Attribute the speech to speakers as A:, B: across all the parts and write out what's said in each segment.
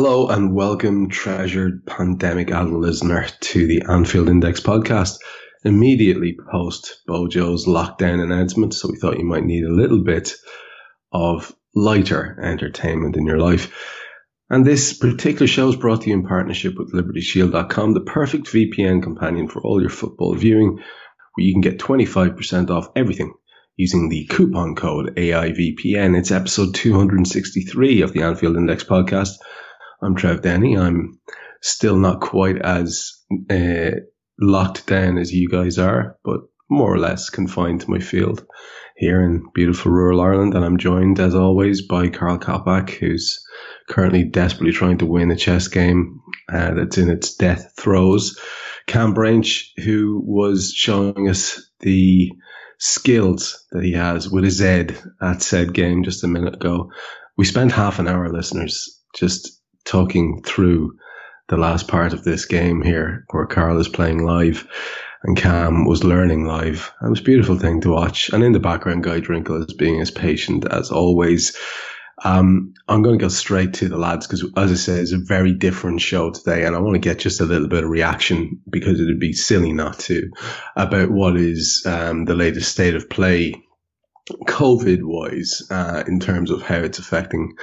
A: Hello and welcome, treasured pandemic adult listener, to the Anfield Index podcast. Immediately post Bojo's lockdown announcement, so we thought you might need a little bit of lighter entertainment in your life. And this particular show is brought to you in partnership with LibertyShield.com, the perfect VPN companion for all your football viewing, where you can get 25% off everything using the coupon code AIVPN. It's episode 263 of the Anfield Index podcast. I'm Trev Downey. I'm still not quite as uh, locked down as you guys are, but more or less confined to my field here in beautiful rural Ireland. And I'm joined, as always, by Karl Coppack, who's currently desperately trying to win a chess game uh, that's in its death throes. Kam Brainch, who was showing us the skills that he has with his head at said game just a minute ago. We spent half an hour, listeners, just talking through the last part of this game here, where Karl is playing live and Kam was learning live. It was a beautiful thing to watch. And in the background, Guy Drinkel is being as patient as always. Um, I'm going to go straight to the lads because, as I say, it's a very different show today, and I want to get just a little bit of reaction because it would be silly not to about what is um, the latest state of play COVID wise, uh, in terms of how it's affecting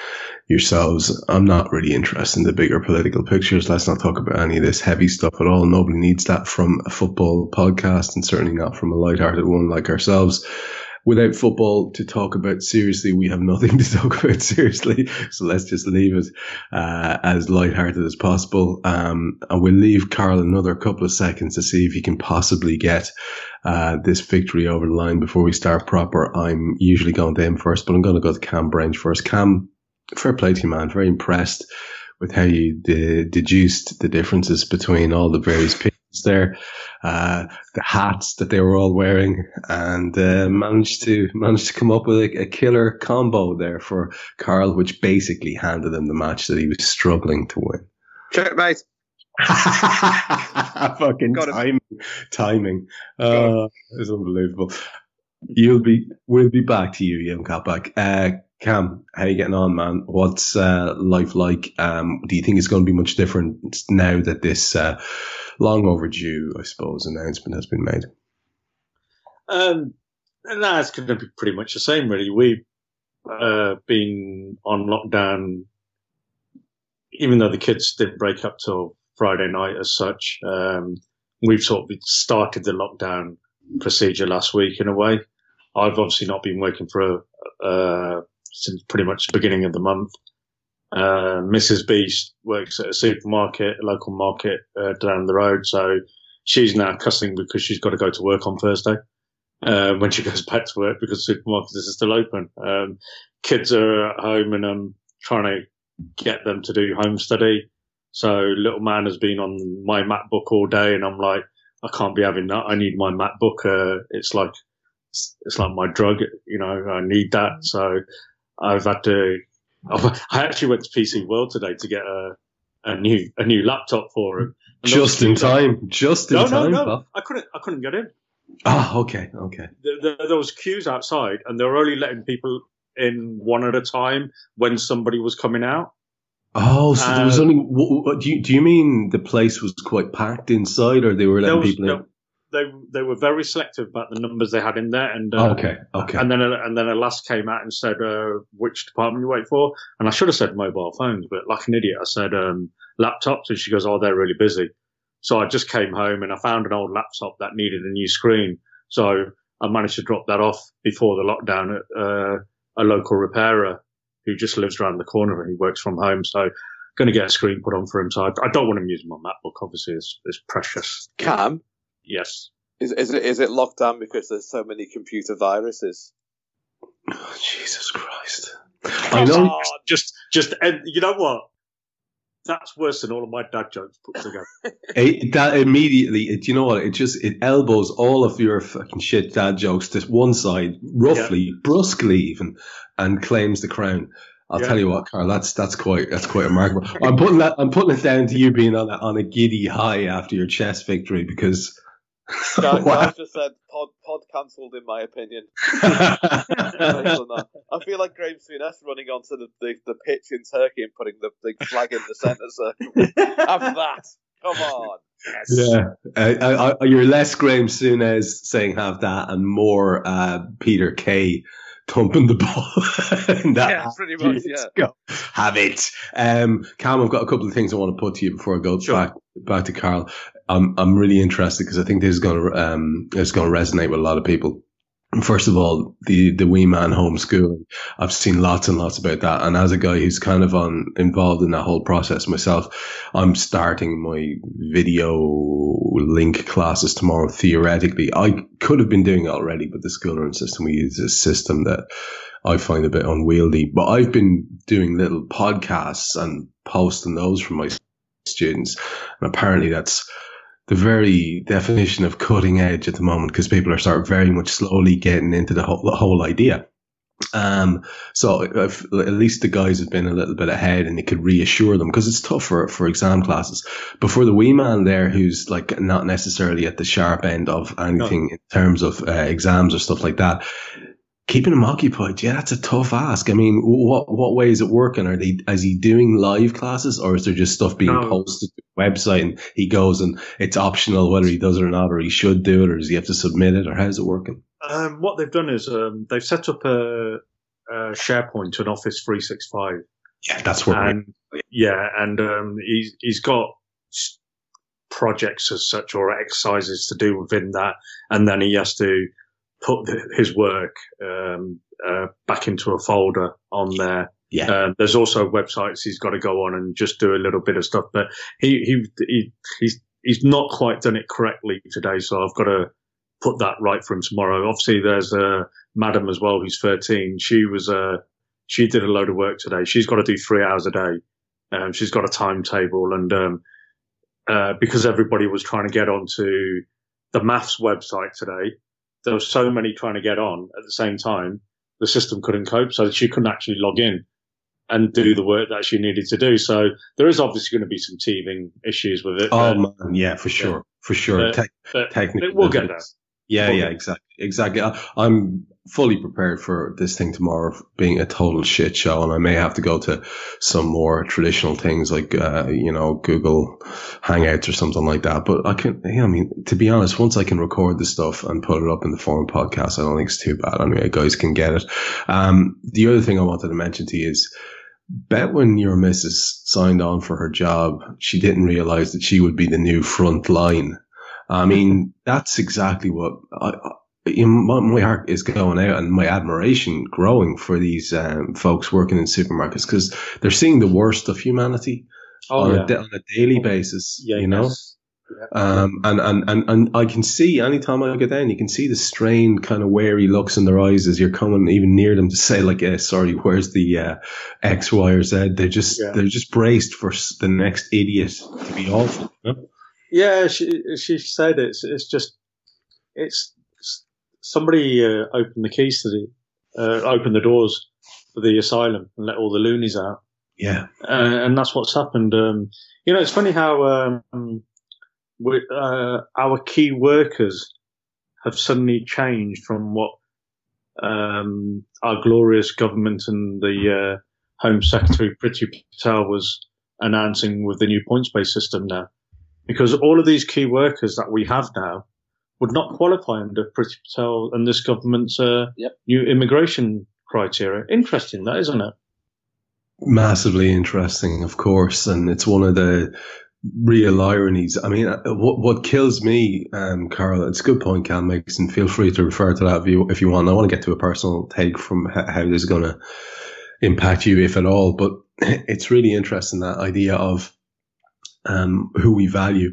A: yourselves, I'm not really interested in the bigger political pictures. Let's not talk about any of this heavy stuff at all. Nobody needs that from a football podcast and certainly not from a light-hearted one like ourselves without football to talk about seriously, we have nothing to talk about seriously. So let's just leave it uh, as lighthearted as possible. Um, and we'll leave Karl another couple of seconds to see if he can possibly get uh, this victory over the line before we start proper. I'm usually going to him first, but I'm going to go to Kam Brainch first. Kam, fair play to you, man. Very impressed with how you de- deduced the differences between all the various pieces there, uh, the hats that they were all wearing, and uh, managed to managed to come up with a, a, killer combo there for Karl, which basically handed him the match that he was struggling to win.
B: Checkmate.
A: Fucking timing, timing. Uh, it's unbelievable. You'll be, we'll be back to you, Ian Coppack. Uh, Kam, how are you getting on, man? What's uh, life like? Um, do you think it's going to be much different now that this uh, long overdue, I suppose, announcement has been made?
B: Um, no, going to be pretty much the same, really. We've uh, been on lockdown, even though the kids didn't break up till Friday night as such. Um, we've sort of started the lockdown procedure last week in a way. I've obviously not been working for a, uh, since pretty much the beginning of the month. Uh, Mrs. Beast works at a supermarket, a local market uh, down the road, so she's now cussing because she's got to go to work on Thursday uh, when she goes back to work because supermarkets are still open. Um, kids are at home and I'm trying to get them to do home study. So little man has been on my MacBook all day, and I'm like, I can't be having that. I need my MacBook. Uh, it's like it's like my drug, you know. I need that. So I've had to. I actually went to PC World today to get a a new a new laptop for him.
A: Just in time. Just in
B: no,
A: time.
B: No, no, no. I couldn't. I couldn't get in.
A: Ah, okay, okay.
B: There, there, there was queues outside, and they were only letting people in one at a time when somebody was coming out.
A: Oh, so there was only. What, what, do you do you mean the place was quite packed inside, or they were letting was, people in?
B: They they were very selective about the numbers they had in there, and
A: uh, okay, okay.
B: And then and then a last came out and said uh, which department you wait for, and I should have said mobile phones, but like an idiot, I said um, laptops, and she goes, "Oh, they're really busy." So I just came home and I found an old laptop that needed a new screen, so I managed to drop that off before the lockdown at uh, a local repairer who just lives around the corner and he works from home, so. Going to get a screen put on for him, so I, I don't want him using my MacBook. Obviously, it's, it's precious.
C: Kam,
B: Yes.
C: Is is it is it locked down because there's so many computer viruses?
A: Oh, Jesus Christ!
B: I know. Oh, just just you know what? that's worse than all of my dad jokes put together.
A: it, that immediately, it, you know what? It just it elbows all of your fucking shit dad jokes to one side, roughly, yeah. brusquely even, and claims the crown. I'll yeah. tell you what, Karl, that's that's quite that's quite remarkable. I'm putting that I'm putting it down to you being on a, on a giddy high after your chess victory because.
C: Guys, wow. just said pod pod cancelled in my opinion. I feel like Graham Souness running onto the, the, the pitch in Turkey and putting the big flag in the centre circle. Have that. Come on.
A: Yes. Yeah, uh, you're less Graham Souness saying have that, and more uh, Peter Kay thumping the ball.
C: yeah, pretty much. Yeah,
A: go. have it. Um, Kam, I've got a couple of things I want to put to you before I go sure. back back to Karl. I'm I'm really interested because I think this is going to um is going to resonate with a lot of people. First of all, the the wee man homeschooling. I've seen lots and lots about that, and as a guy who's kind of on involved in that whole process myself, I'm starting my video link classes tomorrow. Theoretically, I could have been doing it already, but the school run system we use is a system that I find a bit unwieldy. But I've been doing little podcasts and posting those for my students, and apparently that's the very definition of cutting edge at the moment because people are start very much slowly getting into the whole, the whole idea. Um, so if, at least the guys have been a little bit ahead and it could reassure them because it's tough for, for exam classes. But for the wee man there who's like not necessarily at the sharp end of anything no. in terms of uh, exams or stuff like that, keeping him occupied, yeah, that's a tough ask. I mean, what what way is it working? Are they is he doing live classes or is there just stuff being no. posted to the website and he goes and it's optional whether he does it or not, or he should do it, or does he have to submit it, or how's it working?
B: Um, what they've done is um, they've set up a, a SharePoint to an Office 365.
A: Yeah, that's what.
B: And, yeah, and um, he's he's got projects as such or exercises to do within that, and then he has to put his work um, uh, back into a folder on there.
A: Yeah. Uh,
B: there's also websites he's got to go on and just do a little bit of stuff, but he, he, he he's he's not quite done it correctly today, so I've got to put that right for him tomorrow. Obviously, there's a madam as well who's 13. She was uh, she did a load of work today. She's got to do three hours a day. Um, she's got a timetable, and um, uh, because everybody was trying to get onto the maths website today, there were so many trying to get on at the same time, the system couldn't cope, so she couldn't actually log in and do the work that she needed to do. So there is obviously going to be some teething issues with it.
A: Oh man, yeah, for sure, yeah. for sure.
B: But, Te- technically, we'll get there.
A: Yeah, yeah, exactly, exactly. I, I'm fully prepared for this thing tomorrow being a total shit show, and I may have to go to some more traditional things like, uh, you know, Google Hangouts or something like that. But I can, yeah, I mean, to be honest, once I can record the stuff and put it up in the forum podcast, I don't think it's too bad. Anyway, guys can get it. Um, the other thing I wanted to mention to you is. Bet when your missus signed on for her job, she didn't realize that she would be the new front line I mean, that's exactly what I, I, my heart is going out and my admiration growing for these um, folks working in supermarkets because they're seeing the worst of humanity oh, on, yeah. a, on, a, daily basis, yeah, you know? Yes. Yeah. Um, and, and, and, and I can see anytime I get down, you can see the strained kind of wary looks in their eyes as you're coming even near them to say like, eh, sorry, where's the, uh, X, Y, or Z? They're just, yeah. they're just braced for the next idiot to be awful. You know?
B: Yeah, she she said it's it's just it's somebody uh, opened the keys to the uh, opened the doors for the asylum and let all the loonies out.
A: Yeah,
B: uh, and that's what's happened. Um, you know, it's funny how um, we, uh, our key workers have suddenly changed from what um, our glorious government and the uh, Home Secretary Priti Patel was announcing with the new points-based system now because all of these key workers that we have now would not qualify under Priti Patel and this government's uh, yep. new immigration criteria. Interesting, that isn't it?
A: Massively interesting, of course, and it's one of the real ironies. I mean, uh, what what kills me, um, Karl, it's a good point Cal makes, and feel free to refer to that if you if you want. I want to get to a personal take from how this is going to impact you, if at all. But it's really interesting that idea of um, who we value.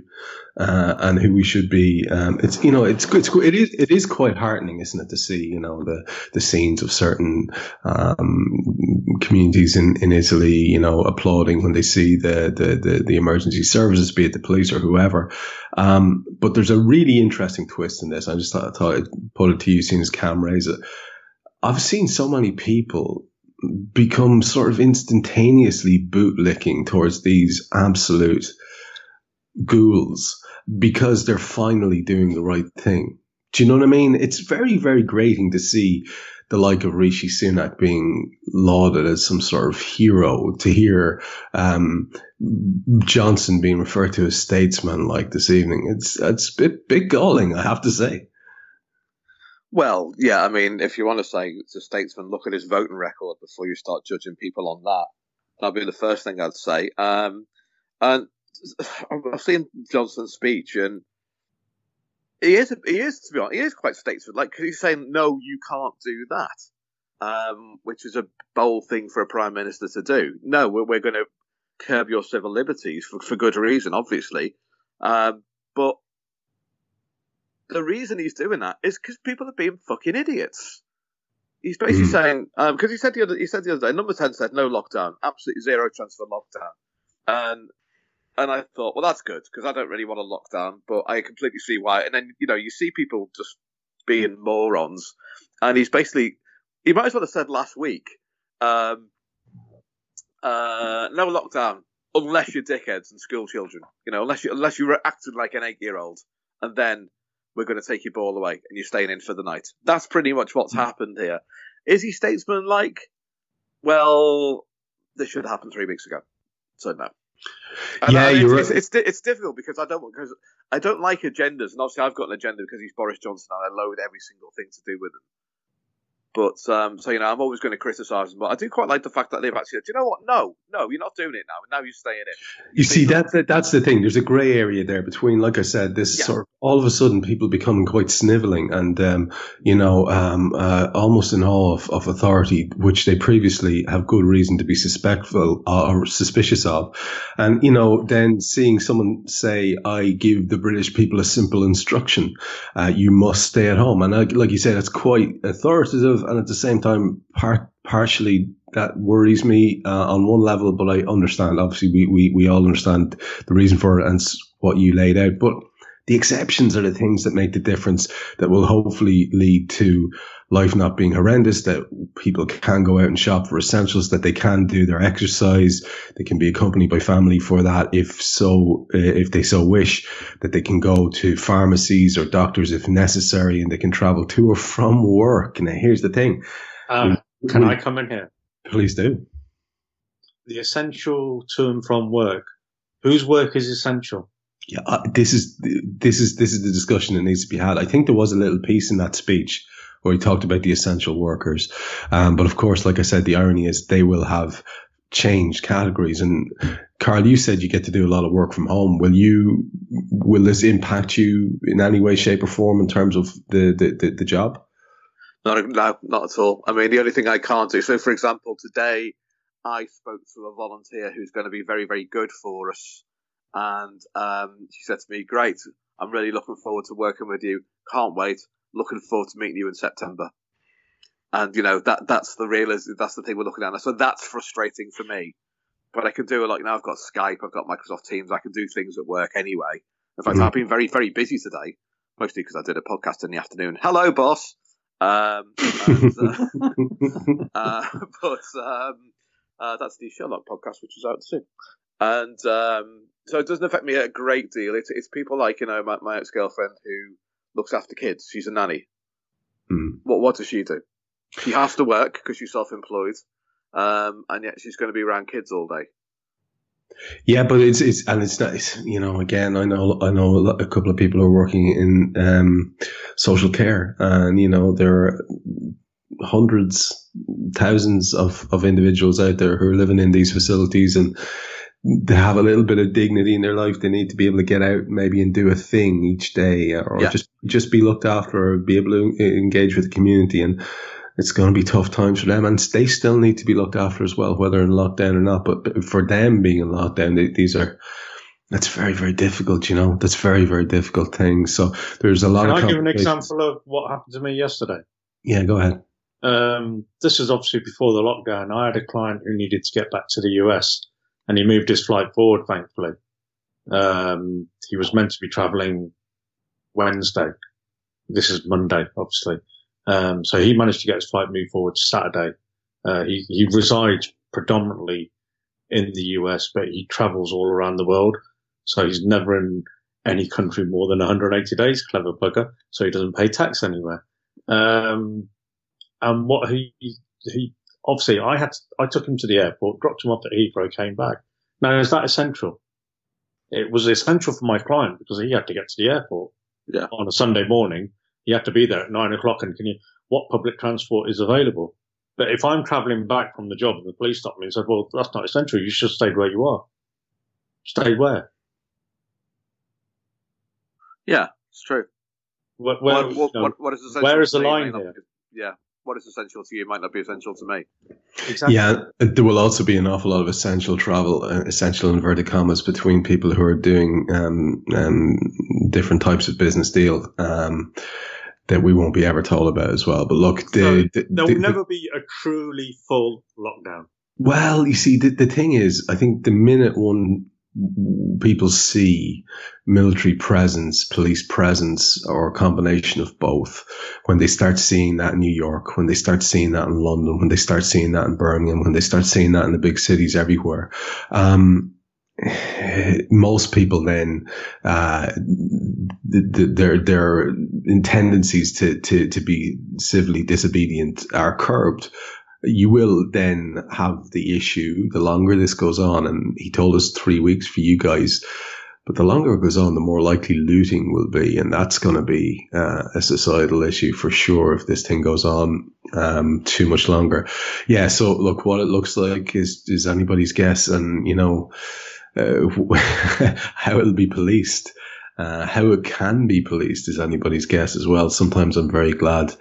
A: Uh, and who we should be. Um, it's you know it's it's it is it is quite heartening, isn't it, to see you know the the scenes of certain um, communities in, in Italy, you know, applauding when they see the, the the, the emergency services, be it the police or whoever. Um, but there's a really interesting twist in this. I just thought, thought I'd put it to you, seeing as Kam raise it. I've seen so many people become sort of instantaneously bootlicking towards these absolute ghouls because they're finally doing the right thing. Do you know what I mean? It's very, very grating to see the like of Rishi Sunak being lauded as some sort of hero, to hear um, Johnson being referred to as statesman like this evening. It's it's a bit, bit galling, I have to say.
C: Well, yeah, I mean, if you want to say it's a statesman, look at his voting record before you start judging people on that. That'd be the first thing I'd say. Um, and I've seen Johnson's speech, and he is, he is, to be honest, he is quite statesman. Like, he's saying, no, you can't do that, um, which is a bold thing for a prime minister to do. No, we're, we're going to curb your civil liberties for, for good reason, obviously. Um, but the reason he's doing that is because people are being fucking idiots. He's basically mm. saying because um, he said the other he said the other day, number ten said no lockdown, absolutely zero chance for lockdown, and and I thought, well, that's good because I don't really want a lockdown, but I completely see why. And then you know you see people just being morons, and he's basically he might as well have said last week, um, uh, no lockdown unless you're dickheads and school children, you know, unless you unless you're acting like an eight year old, and then we're going to take your ball away and you're staying in for the night. That's pretty much what's happened here. Is he statesman like? Well, this should have happened three weeks ago. So no. And
A: yeah,
C: I
A: you're
C: it's,
A: right.
C: it's, it's, it's, difficult because I don't because I don't like agendas, and obviously I've got an agenda because he's Boris Johnson, and I loathe every single thing to do with him. But um, so you know, I'm always going to criticise them. But I do quite like the fact that they've actually said, "Do you know what? No, no, you're not doing it now. Now you're staying in."
A: You see, that, that that's the thing. There's a grey area there between, like I said, this
C: Yeah.
A: sort of all of a sudden people becoming quite snivelling and um, you know um, uh, almost in awe of, of authority, which they previously have good reason to be suspectful uh, or suspicious of, and you know then seeing someone say, "I give the British people a simple instruction: uh, you must stay at home," and I, like you said, it's quite authoritative, and at the same time, part partially that worries me uh, on one level, but I understand. Obviously, we, we, we all understand the reason for it and what you laid out. But the exceptions are the things that make the difference that will hopefully lead to life not being horrendous, that people can go out and shop for essentials, that they can do their exercise, they can be accompanied by family for that if so, uh, if they so wish, that they can go to pharmacies or doctors if necessary, and they can travel to or from work. Now, here's the thing.
B: Um, can I come in here?
A: Please do.
B: The essential to and from work. Whose work is essential?
A: Yeah, uh, this is this is this is the discussion that needs to be had. I think there was a little piece in that speech where he talked about the essential workers, um, but of course, like I said, the irony is they will have changed categories. And Karl, you said you get to do a lot of work from home. Will you? Will this impact you in any way, shape, or form in terms of the the, the, the job?
C: Not, no, not at all. I mean, the only thing I can't do. So, for example, today I spoke to a volunteer who's going to be very, very good for us, and um, she said to me, "Great, I'm really looking forward to working with you. Can't wait. Looking forward to meeting you in September." And you know that that's the real that's the thing we're looking at. So that's frustrating for me. But I can do a lot. You know, I've got Skype, I've got Microsoft Teams. I can do things at work anyway. In fact,
A: Mhm.
C: I've been very, very busy today, mostly because I did a podcast in the afternoon. Hello, boss. Um, and, uh, uh, but um, uh, that's the Sherlock podcast, which is out soon. And um, so it doesn't affect me a great deal. It's, it's people like you know my, my ex girlfriend who looks after kids. She's a nanny.
A: Hmm.
C: What what does she do? She has to work because she's self employed, um, and yet she's going to be around kids all day.
A: Yeah, but it's it's and it's not. It's, you know, again, I know I know a, a couple of people who are working in um, social care, and you know there are hundreds, thousands of of individuals out there who are living in these facilities, and they have a little bit of dignity in their life. They need to be able to get out, maybe, and do a thing each day, or
C: Yeah.
A: just just be looked after, or be able to engage with the community, and it's going to be tough times for them, and they still need to be looked after as well, whether in lockdown or not. But but for them being in lockdown, they, these are That's very, very difficult, you know. That's very, very difficult thing. So there's a lot
B: Can
A: of.
B: I give an example of what happened to me yesterday?
A: Yeah, go ahead.
B: Um, this was obviously before the lockdown. I had a client who needed to get back to the US and he moved his flight forward, thankfully. Um, he was meant to be traveling Wednesday. This is Monday, obviously. Um, so he managed to get his flight moved forward to Saturday. Uh, he, he resides predominantly in the US, but he travels all around the world. So he's never in any country more than 180 days, clever bugger. So he doesn't pay tax anywhere. Um, and what he, he, obviously I had, to, I took him to the airport, dropped him off at Heathrow, came back. Now, is that essential? It was essential for my client because he had to get to the airport
C: Yeah.
B: on a Sunday morning. He had to be there at nine o'clock and can you, what public transport is available? But if I'm traveling back from the job and the police stop me and said, well, that's not essential. You should have stayed where you are. Stayed where?
C: Yeah, it's true.
B: Where, where,
C: what, what,
B: you know,
C: what, what is
B: where is the line here?
C: yeah. What is essential to you might not be essential to me.
B: exactly.
A: Yeah, there will also be an awful lot of essential travel, uh, essential inverted commas, between people who are doing um, um, different types of business deal um, that we won't be ever told about as well. But look, the,
B: So,
A: the-
B: There
A: the-
B: will never be a truly full lockdown.
A: Well, you see, the, the thing is, I think the minute one people see military presence, police presence, or a combination of both, when they start seeing that in New York, when they start seeing that in London, when they start seeing that in Birmingham, when they start seeing that in the big cities everywhere, um, most people then uh, th- th- their their tendencies to, to to be civilly disobedient are curbed you will then have the issue the longer this goes on. And he told us three weeks for you guys. But the longer it goes on, the more likely looting will be. And that's going to be uh, a societal issue for sure if this thing goes on um, too much longer. Yeah. So, look, what it looks like is, is anybody's guess. And, you know, uh, how it'll be policed. Uh, how it can be policed is anybody's guess as well. Sometimes I'm very glad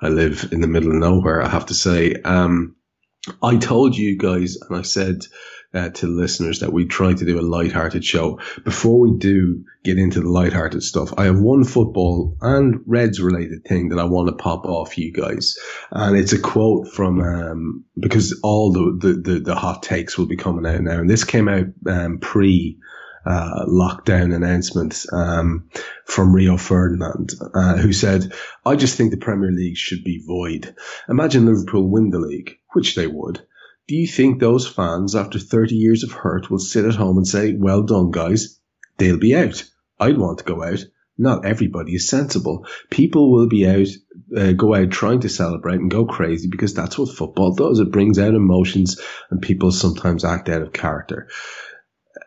A: I live in the middle of nowhere, I have to say. Um, I told you guys, and I said uh, to listeners that we try to do a light-hearted show. Before we do get into the light-hearted stuff, I have one football and Reds related thing that I want to pop off you guys, and it's a quote from um, because all the, the the the hot takes will be coming out now, and this came out um, pre. Uh, lockdown announcement um, from Rio Ferdinand, uh, who said, I just think the Premier League should be void. Imagine Liverpool win the league, which they would. Do you think those fans, after 30 years of hurt, will sit at home and say, well done, guys? They'll be out. I'd want to go out. Not everybody is sensible. People will be out, uh, go out trying to celebrate and go crazy because that's what football does. It brings out emotions and people sometimes act out of character.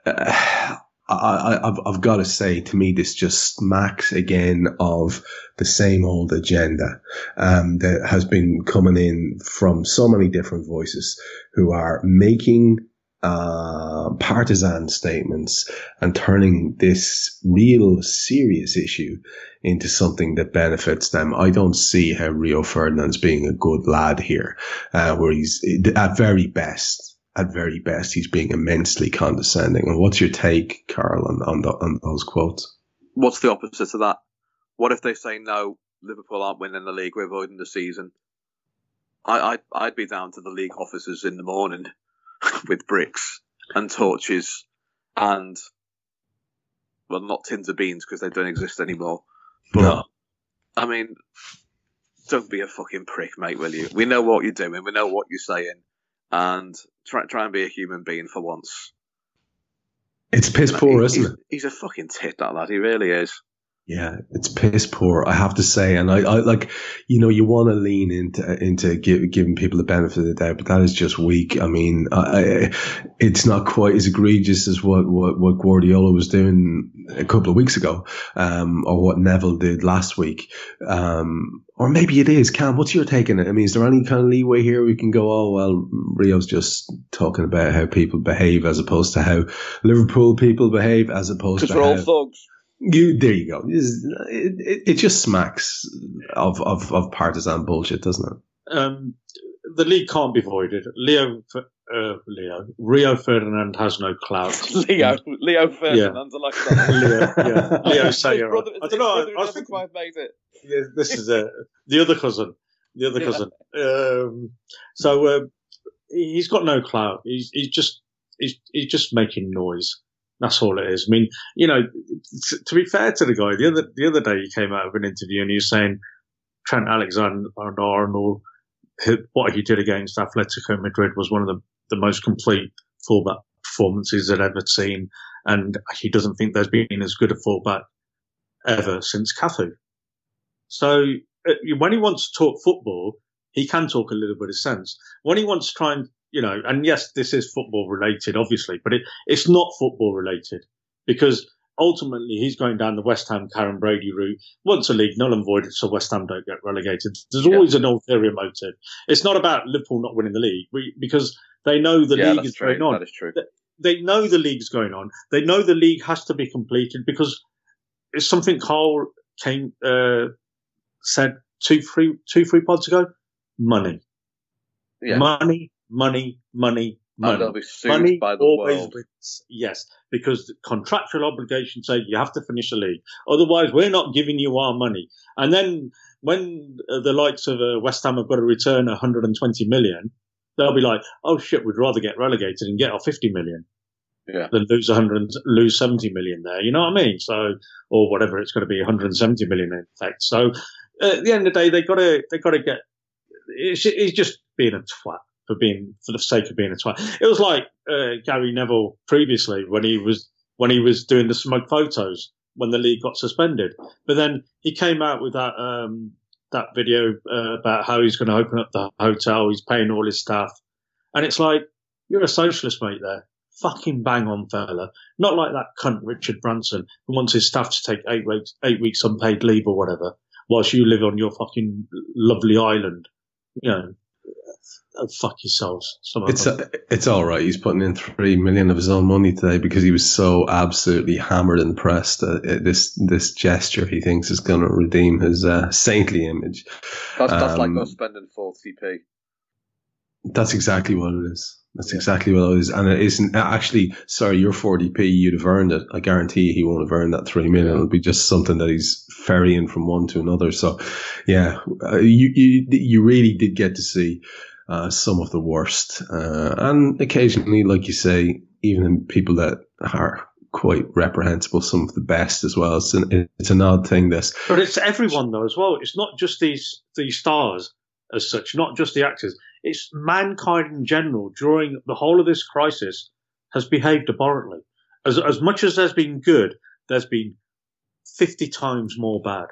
A: Uh, I, have I've got to say, to me, this just smacks again of the same old agenda um, that has been coming in from so many different voices who are making uh, partisan statements and turning this real serious issue into something that benefits them. I don't see how Rio Ferdinand's being a good lad here, uh, where he's at very best at very best, he's being immensely condescending. And what's your take, Karl, on on, the, on those quotes?
C: What's the opposite of that? What if they say no, Liverpool aren't winning the league, we're avoiding the season? I, I'd, I'd be down to the league offices in the morning with bricks and torches and, well, not tins of beans because they don't exist anymore. But,
A: No.
C: I mean, don't be a fucking prick, mate, will you? We know what you're doing, we know what you're saying, and try, try and be a human being for once.
A: It's piss poor,
C: He-
A: isn't
C: he's,
A: it?
C: He's a fucking tit, that lad. He really is.
A: Yeah, it's piss poor, I have to say. And I, I like, you know, you want to lean into into give, giving people the benefit of the doubt, but that is just weak. I mean, I, I, it's not quite as egregious as what, what, what Guardiola was doing a couple of weeks ago, um, or what Neville did last week. Um, or maybe it is. Kam, what's your take on it? I mean, is there any kind of leeway here we can go, oh, well, Rio's just talking about how people behave as opposed to how Liverpool people behave as opposed to
C: Because we're all thugs.
A: You there you go. It, it, it just smacks of, of, of partisan bullshit, doesn't it?
B: Um, the league can't be voided. Leo, uh, Leo, Rio Ferdinand has no clout.
C: Leo, Leo Ferdinand, yeah. like
B: that. Leo, yeah, Leo Sayer.
C: I don't know. I was thinking, made it.
B: Yeah, this is uh, the other cousin. The other cousin. Um, so uh, he's got no clout. He's he's just he's he's just making noise. That's all it is. I mean, you know, to be fair to the guy, the other the other day he came out of an interview and he was saying Trent Alexander Arnold, what he did against Atletico Madrid was one of the, the most complete fullback performances I've ever seen, and he doesn't think there's been as good a fullback ever since Cafu. So uh, when he wants to talk football, he can talk a little bit of sense. When he wants to try and you know, and yes, this is football related, obviously, but it, it's not football related because ultimately he's going down the West Ham Karren Brady route. Once a league null and void, so West Ham don't get relegated. There's yeah. always an ulterior motive. It's not about Liverpool not winning the league we, because they know the yeah, league is
C: true.
B: going on.
C: That is true.
B: They know the league's going on. They know the league has to be completed because it's something Karl came uh, said two, three, two, three pods ago. Money, yeah. money, money, money, money.
C: And they'll be sued money by the always world.
B: Wins. Yes, because the contractual obligations say you have to finish the league. Otherwise, we're not giving you our money. And then when the likes of uh, West Ham have got to return 120 million, they'll be like, "Oh shit, we'd rather get relegated and get our 50 million.
C: Yeah.
B: Than lose 100, lose 70 million there. You know what I mean? So, or whatever it's going to be, 170 million in fact. So, at the end of the day, they got to they got to get. It's, it's just being a twat for being for the sake of being a twat. It was like uh, Gary Neville previously when he was when he was doing the smug photos when the league got suspended. But then he came out with that um, that video uh, about how he's going to open up the hotel. He's paying all his staff, and it's like you're a socialist, mate. There, fucking bang on, fella. Not like that cunt Richard Branson who wants his staff to take eight weeks eight weeks unpaid leave or whatever, whilst you live on your fucking lovely island. You know, oh, fuck yourselves.
A: It's a, it's all right. He's putting in three million of his own money today because he was so absolutely hammered and pressed. press that this this gesture he thinks is going to redeem his uh, saintly image.
C: That's, that's um, like us spending forty p.
A: That's exactly what it is. That's exactly what it is. And it isn't actually, sorry, your 40p, you'd have earned it. I guarantee he won't have earned that 3 million. It'll be just something that he's ferrying from one to another. So, yeah, uh, you, you, you really did get to see uh, some of the worst. Uh, and occasionally, like you say, even in people that are quite reprehensible, some of the best as well. It's an, it's an odd thing, this.
B: But it's everyone, though, as well. It's not just these, these stars as such, not just the actors. It's mankind in general during the whole of this crisis has behaved abhorrently. As, as much as there's been good, there's been 50 times more bad.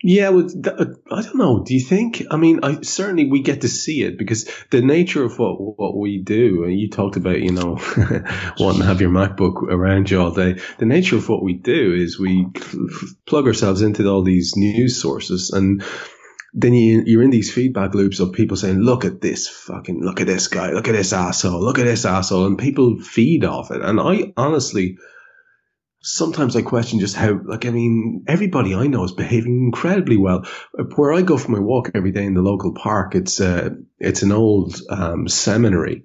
A: Yeah, well, uh, I don't know. Do you think? I mean, I certainly we get to see it because the nature of what what we do, and you talked about, you know, wanting to have your MacBook around you all day. The nature of what we do is we plug ourselves into all these news sources, and then you, you're in these feedback loops of people saying, look at this fucking, look at this guy, look at this asshole, look at this asshole. And people feed off it. And I honestly, sometimes I question just how, like, I mean, everybody I know is behaving incredibly well. Where I go for my walk every day in the local park, it's, uh, it's an old, um, seminary,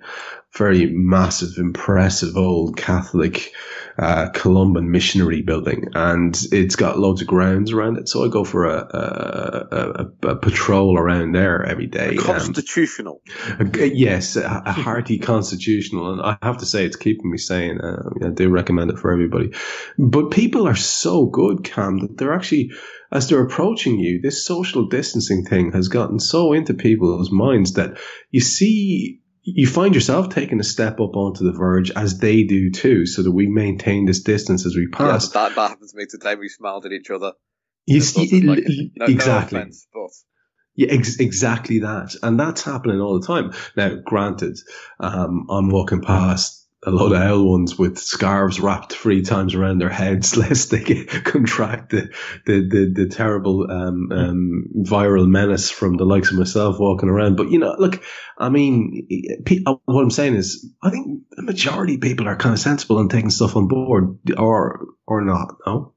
A: very massive, impressive old Catholic, uh, Columban missionary building, and it's got loads of grounds around it. So I go for a, a, a, a patrol around there every day.
C: constitutional.
A: Um, yes, a, hearty constitutional, and I have to say it's keeping me sane. Uh, I do recommend it for everybody. But people are so good, Kam, that they're actually as they're approaching you, this social distancing thing has gotten so into people's minds that you see you find yourself taking a step up onto the verge as they do too, so that we maintain this distance as we pass.
C: Yeah, that, that happens to me today. We smiled at each other.
A: You see, like, no, exactly.
C: No offense, but.
A: Yeah, ex- exactly that, and that's happening all the time. Now, granted, um, I'm walking past a lot of old ones with scarves wrapped three times around their heads lest they get, contract the, the, the, the terrible um, um, viral menace from the likes of myself walking around. But, you know, look, I mean, uh, what I'm saying is, I think the majority of people are kind of sensible and taking stuff on board or, or not, no?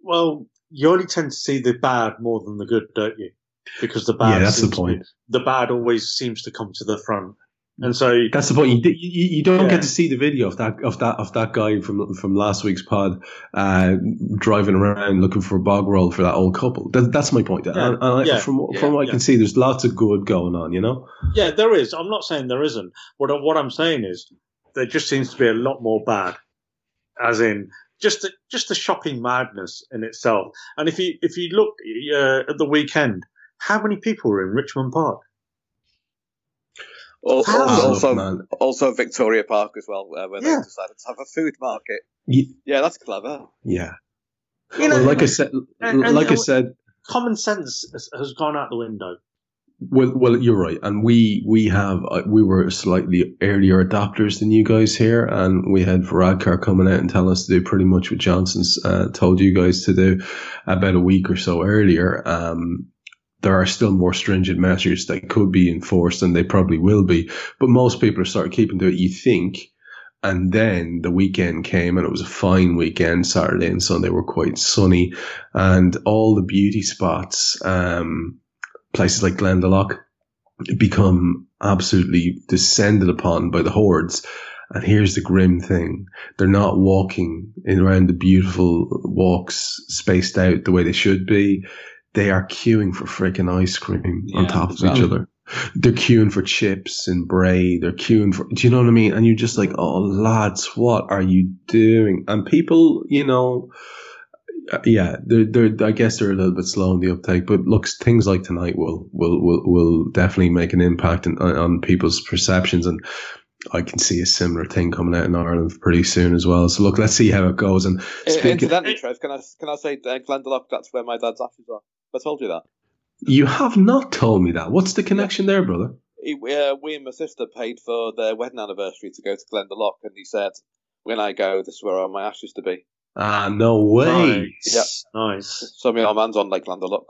B: Well, you only tend to see the bad more than the good, don't you? because the bad.
A: Yeah, that's the
B: seems to be-
A: point.
B: the bad always seems to come to the front, and so
A: That's the point. You, you, you don't
B: Yeah.
A: get to see the video of that of that of that guy from from last week's pod uh, driving around looking for a bog roll for that old couple. That, that's my point. And- and I-
B: Yeah.
A: From
C: Yeah.
A: from what I can see, there's lots of good going on. You know.
B: yeah, there is. I'm not saying there isn't. What what I'm saying is there just seems to be a lot more bad, as in just the, just the shopping madness in itself. And if you if you look uh, at the weekend, how many people were in Richmond Park?
C: Also,
B: How?
A: Ah,
C: also,
A: man.
C: also Victoria Park as well, uh, where
B: Yeah.
C: they decided to have a food market.
A: Ye-
C: Yeah, that's clever.
A: Yeah.
B: You know,
A: Well, like I said,
B: and- and-
A: like I said,
B: common sense has, has gone out the window.
A: Well, well, you're right, and we we have uh, we were slightly earlier adopters than you guys here, and we had Varadkar coming out and telling us to do pretty much what Johnson's uh, told you guys to do about a week or so earlier. Um, there are still more stringent measures that could be enforced, and they probably will be, but most people are starting keeping to it. You think, and then the weekend came, and it was a fine weekend. Saturday and Sunday were quite sunny, and all the beauty spots. Um, places like Glendalough become absolutely descended upon by the hordes. And here's the grim thing. They're not walking around the beautiful walks spaced out the way they should be. They are queuing for freaking ice cream on top of each other. They're queuing for chips and bray. They're queuing for, do you know what I mean? And you're just like, oh, lads, what are you doing? And people, you know, uh, yeah, they're, they're, I guess they're a little bit slow in the uptake, but looks things like tonight will will will, will definitely make an impact on, on people's perceptions, and I can see a similar thing coming out in Ireland pretty soon as well. So look, let's see how it goes. And speaking,
C: Incidentally, Trev, can I can I say uh, Glendalough? That's where my dad's ashes are. I told you that.
A: you have not told me that. What's the connection there, brother?
C: He, uh, we and my sister paid for their wedding anniversary to go to Glendalough, and he said, "When I go, this is where I want my ashes to be."
A: Ah, no way.
B: Nice. Nice.
C: So my old man's on Lake Glendalough.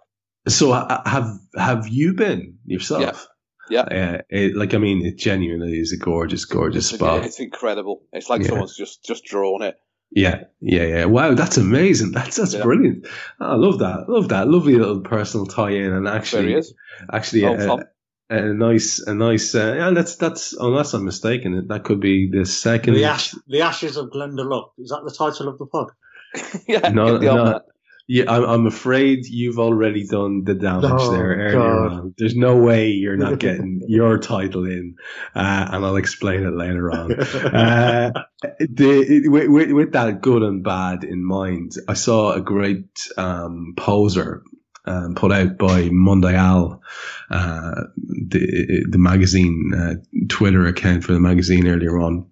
A: So uh, have have you been yourself?
C: Yeah.
A: Uh, it, like I mean, it genuinely is a gorgeous, gorgeous
C: It's,
A: spot.
C: it's incredible. It's like
A: Yeah.
C: someone's just just drawn it.
A: Yeah, yeah, yeah. Wow, that's amazing. That's that's
C: Yeah.
A: brilliant. Oh, I love that. I love that. Lovely little personal tie-in, and
C: There
A: actually,
C: he is.
A: actually,
C: Oh,
A: a, a nice, a nice. Uh, yeah, that's that's. Unless I'm mistaken, that could be the second.
B: The, ash, the Ashes of Glendalough. Is that the title of the pod?
C: yeah,
A: No,
C: the old
A: no. Yeah, I'm, I'm afraid you've already done the damage
B: Oh,
A: there earlier
B: God.
A: on. There's no way you're not getting your title in, uh, and I'll explain it later on. uh, the, with, with, with that good and bad in mind, I saw a great um, poser um, put out by Mundial, uh, the the magazine uh, Twitter account for the magazine earlier on,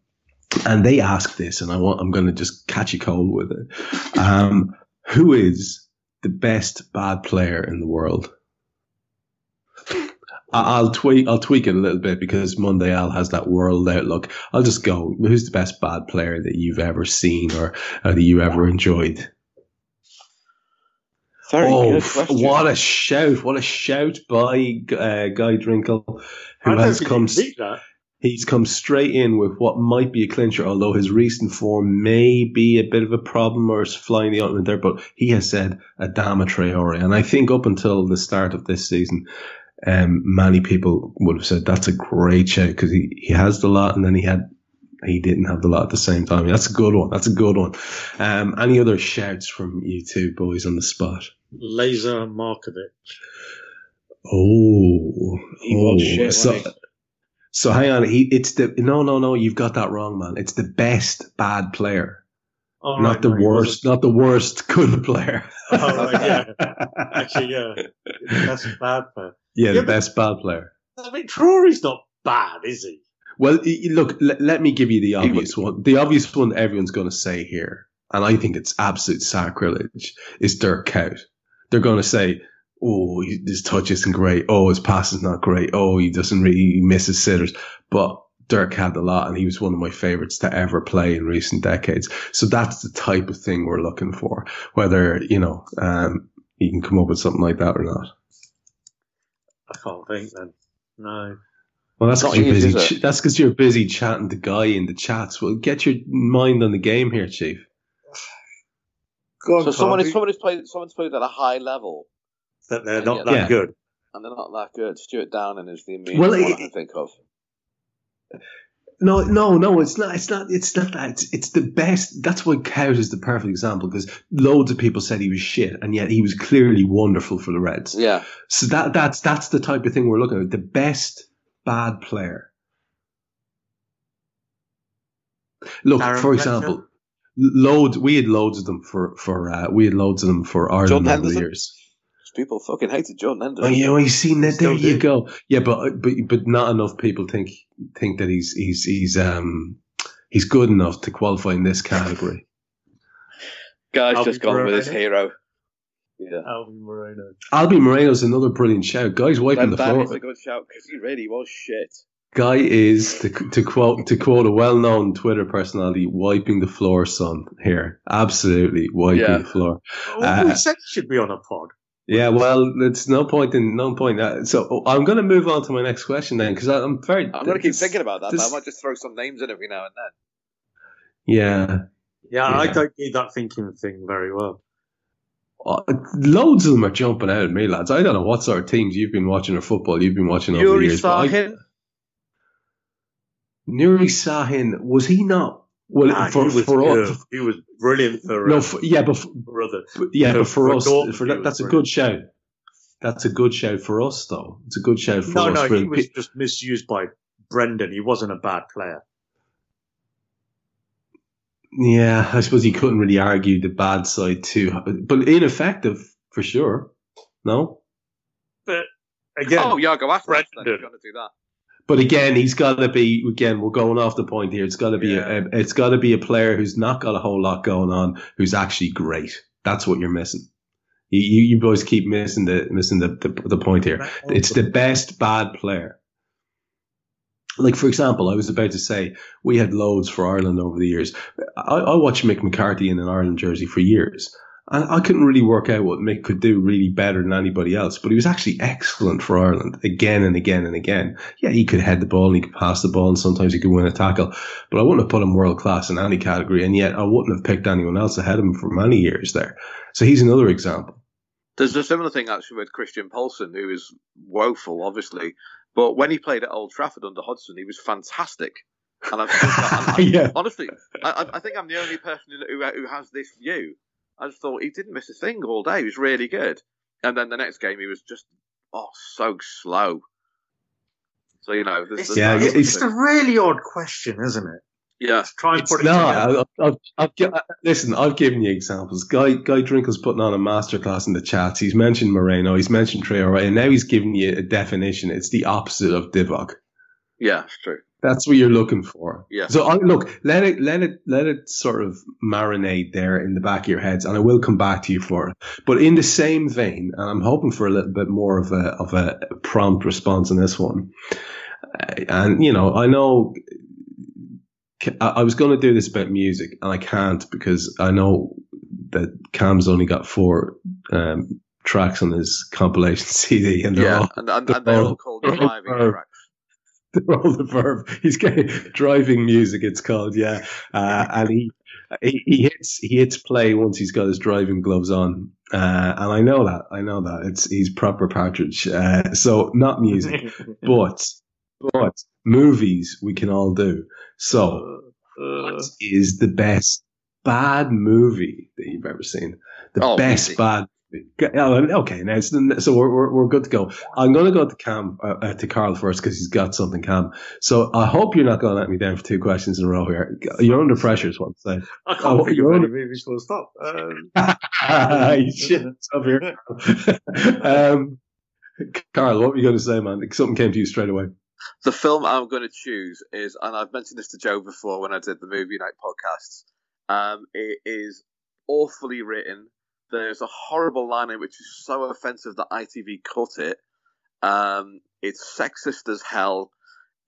A: and they asked this, and I want I'm going to just catch a cold with it. Um, who is the best bad player in the world? I'll tweak. I'll tweak it a little bit because Mundial has that world outlook. I'll just go. Who's the best bad player that you've ever seen or uh, that you ever enjoyed?
C: Very
A: oh, what a shout! What a shout by uh, Guy
B: Drinkel,
A: who has come.
B: that.
A: He's come straight in with what might be a clincher, although his recent form may be a bit of a problem or is flying the ointment there. But he has said Adama Traore, and I think up until the start of this season, um, many people would have said that's a great shout because he, he has the lot, and then he had he didn't have the lot at the same time. That's a good one. That's a good one. Um, any other shouts from you two boys on the spot?
B: Lazar Markovic.
A: Oh,
C: He was
A: oh, So? So hang on. He, it's the no, no, no. You've got that wrong, man. It's the best bad player,
B: Oh,
A: not
B: right,
A: the
B: no, he
A: worst, not the worst good player.
B: Oh, right, yeah. Actually, yeah. That's a bad player.
A: yeah, the
B: Yeah, but-
A: best bad player.
B: I mean, Traore's not bad, is he?
A: Well, y- y- look. Let, let me give you the obvious one. The obvious one everyone's going to say here, and I think it's absolute sacrilege, is Dirk Kuyt. They're going to say, "Oh, his touch isn't great. Oh, his pass is not great. Oh, he doesn't really he misses sitters." But Dirk had a lot, and he was one of my favorites to ever play in recent decades. So that's the type of thing we're looking for. Whether you know, um, you can come up with something like that or not.
B: I can't think then. No.
A: Well, that's
C: Not
A: because you're
C: easy,
A: busy. ch- That's because you're busy chatting to Guy in the chats. Well, get your mind on the game here, Chief.
B: Go
C: So someone, is, someone who's played, someone's played at a high level.
B: That they're not
C: Yeah.
B: that
A: Yeah.
B: good.
C: and they're not that good. Stewart Downing is the immediate
A: Well,
C: one
A: it-
C: I can think of.
A: No, no, no. It's not. It's not. It's not that. It's, it's the best. That's why Kuyt is the perfect example because loads of people said he was shit, and yet he was clearly wonderful for the Reds.
C: Yeah,
A: So that that's that's the type of thing we're looking at. The best bad player. Look,
B: Darren
A: for
B: Fletcher?
A: example, loads. We had loads of them for for uh, we had loads of them for Ireland
C: Jordan
A: over the
C: Henderson?
A: years.
C: People fucking hated Jordan
A: Oh,
C: Henderson.
A: yeah, well, you seen that? There you
B: do.
A: go. Yeah, but but but not enough people think think that he's he's he's um he's good enough to qualify in this category.
C: Guy's
B: Alvin
C: just gone with his hero. Yeah.
B: Alvin Moreno.
A: Albie Moreno's another brilliant shout. Guy's wiping
C: That,
A: the
C: that
A: floor.
C: is a good shout because he really was shit.
A: Guy is to, to quote to quote a well-known Twitter personality, wiping the floor, son. Here, absolutely wiping
C: Yeah.
A: the floor.
B: Oh,
A: Uh,
B: we said he should be on a pod.
A: Yeah, well, it's no point in no point. Uh, so I'm going to move on to my next question then, because I'm very.
C: I'm going to keep thinking about that.
A: this-
C: I might just throw some names in every now and then.
A: Yeah,
B: Yeah, I don't do that thinking thing very well.
A: Uh, loads of them are jumping out at me, lads. I don't know what sort of teams you've been watching or football you've been watching over the
C: Yuri
A: years. but I-
C: Sahin.
A: Nuri Sahin was he not? Well,
B: Ah,
A: for,
B: he was
A: for
B: good.
A: us,
B: he was brilliant for,
A: no, for, yeah, but for,
B: for
A: but- yeah,
B: For-
A: but for,
B: for
A: us,
B: Dortmund,
A: for that, that's a
B: brilliant.
A: good show. That's a good show for us, though. It's a good show for
B: No,
A: us.
B: no,
A: for
B: he was
A: pe-
B: just misused by Brendan. He wasn't a bad player.
A: yeah, I suppose he couldn't really argue the bad side too, but ineffective for sure. No, but
B: Again,
C: Oh, Iago Aspas. Then,
B: Brendan.
C: if you want to do that.
A: But again, he's got to be. Again, we're going off the point here. It's got to be.
B: Yeah.
A: A, it's got to be a player who's not got a whole lot going on, who's actually great. That's what you're missing. You, you, you boys keep missing the missing the, the the point here. It's the best bad player. Like for example, I was about to say we had loads for Ireland over the years. I, I watched Mick McCarthy in an Ireland jersey for years, and I couldn't really work out what Mick could do really better than anybody else. But he was actually excellent for Ireland again and again and again. Yeah, he could head the ball and he could pass the ball, and sometimes he could win a tackle. But I wouldn't have put him world class in any category, and yet I wouldn't have picked anyone else ahead of him for many years there. So he's another example.
C: There's a similar thing actually with Christian Poulsen, who is woeful, obviously, but when he played at Old Trafford under Hodgson, he was fantastic. And I've got, and I-
A: yeah.
C: honestly, I, I- I think I'm the only person who, who has this view. I just thought he didn't miss a thing all day. He was really good, and then the next game he was just oh so slow. So you know, there's,
B: It's,
C: there's
A: Yeah,
C: that
A: it's-
B: it's a really odd question, isn't it?
C: yeah.
B: Let's try and
A: It's
B: put it
A: not.
B: together.
A: I- I've, I've, uh, listen, I've given you examples. Guy Guy Drinkel's putting on a masterclass in the chats. He's mentioned Moreno. He's mentioned Traore, and now he's giving you a definition. It's the opposite of Divock.
C: Yeah, it's true.
A: That's what you're looking for.
C: Yeah.
A: So I, look, let it let it let it sort of marinate there in the back of your heads, and I will come back to you for it. But in the same vein, and I'm hoping for a little bit more of a of a prompt response on this one. Uh, And you know, I know I was going to do this about music, and I can't because I know that Kam's only got four um, tracks on his compilation CD, and they're
C: Yeah,
A: all
C: and, and, and they're all called driving tracks.
A: all the verb. He's getting driving music. It's called, yeah. Uh, and he, he he hits he hits play once he's got his driving gloves on. Uh, and I know that. I know that. It's he's proper partridge. Uh, so not music, but but movies we can all do. So
B: Uh,
A: what is the best bad movie that you've ever seen? The
C: Oh,
A: best
C: easy.
A: bad. Movie. Okay, now it's, so we're, we're we're good to go. I'm going to go to Kam uh, uh, to Karl first because he's got something, Kam. So I hope you're not going to let me down for two questions in a row here. You're under pressure, is what I'm saying.
B: I can't
A: Oh,
B: think
A: you're
B: of
A: on-
B: any movies full stop. Um,
A: shit up here. um, Karl, what were you going to say, man? Something came to you straight away.
C: The film I'm going to choose is, and I've mentioned this to Joe before when I did the movie night podcasts. Um, it is awfully written. There's a horrible line in which is so offensive that ITV cut it. Um, it's sexist as hell.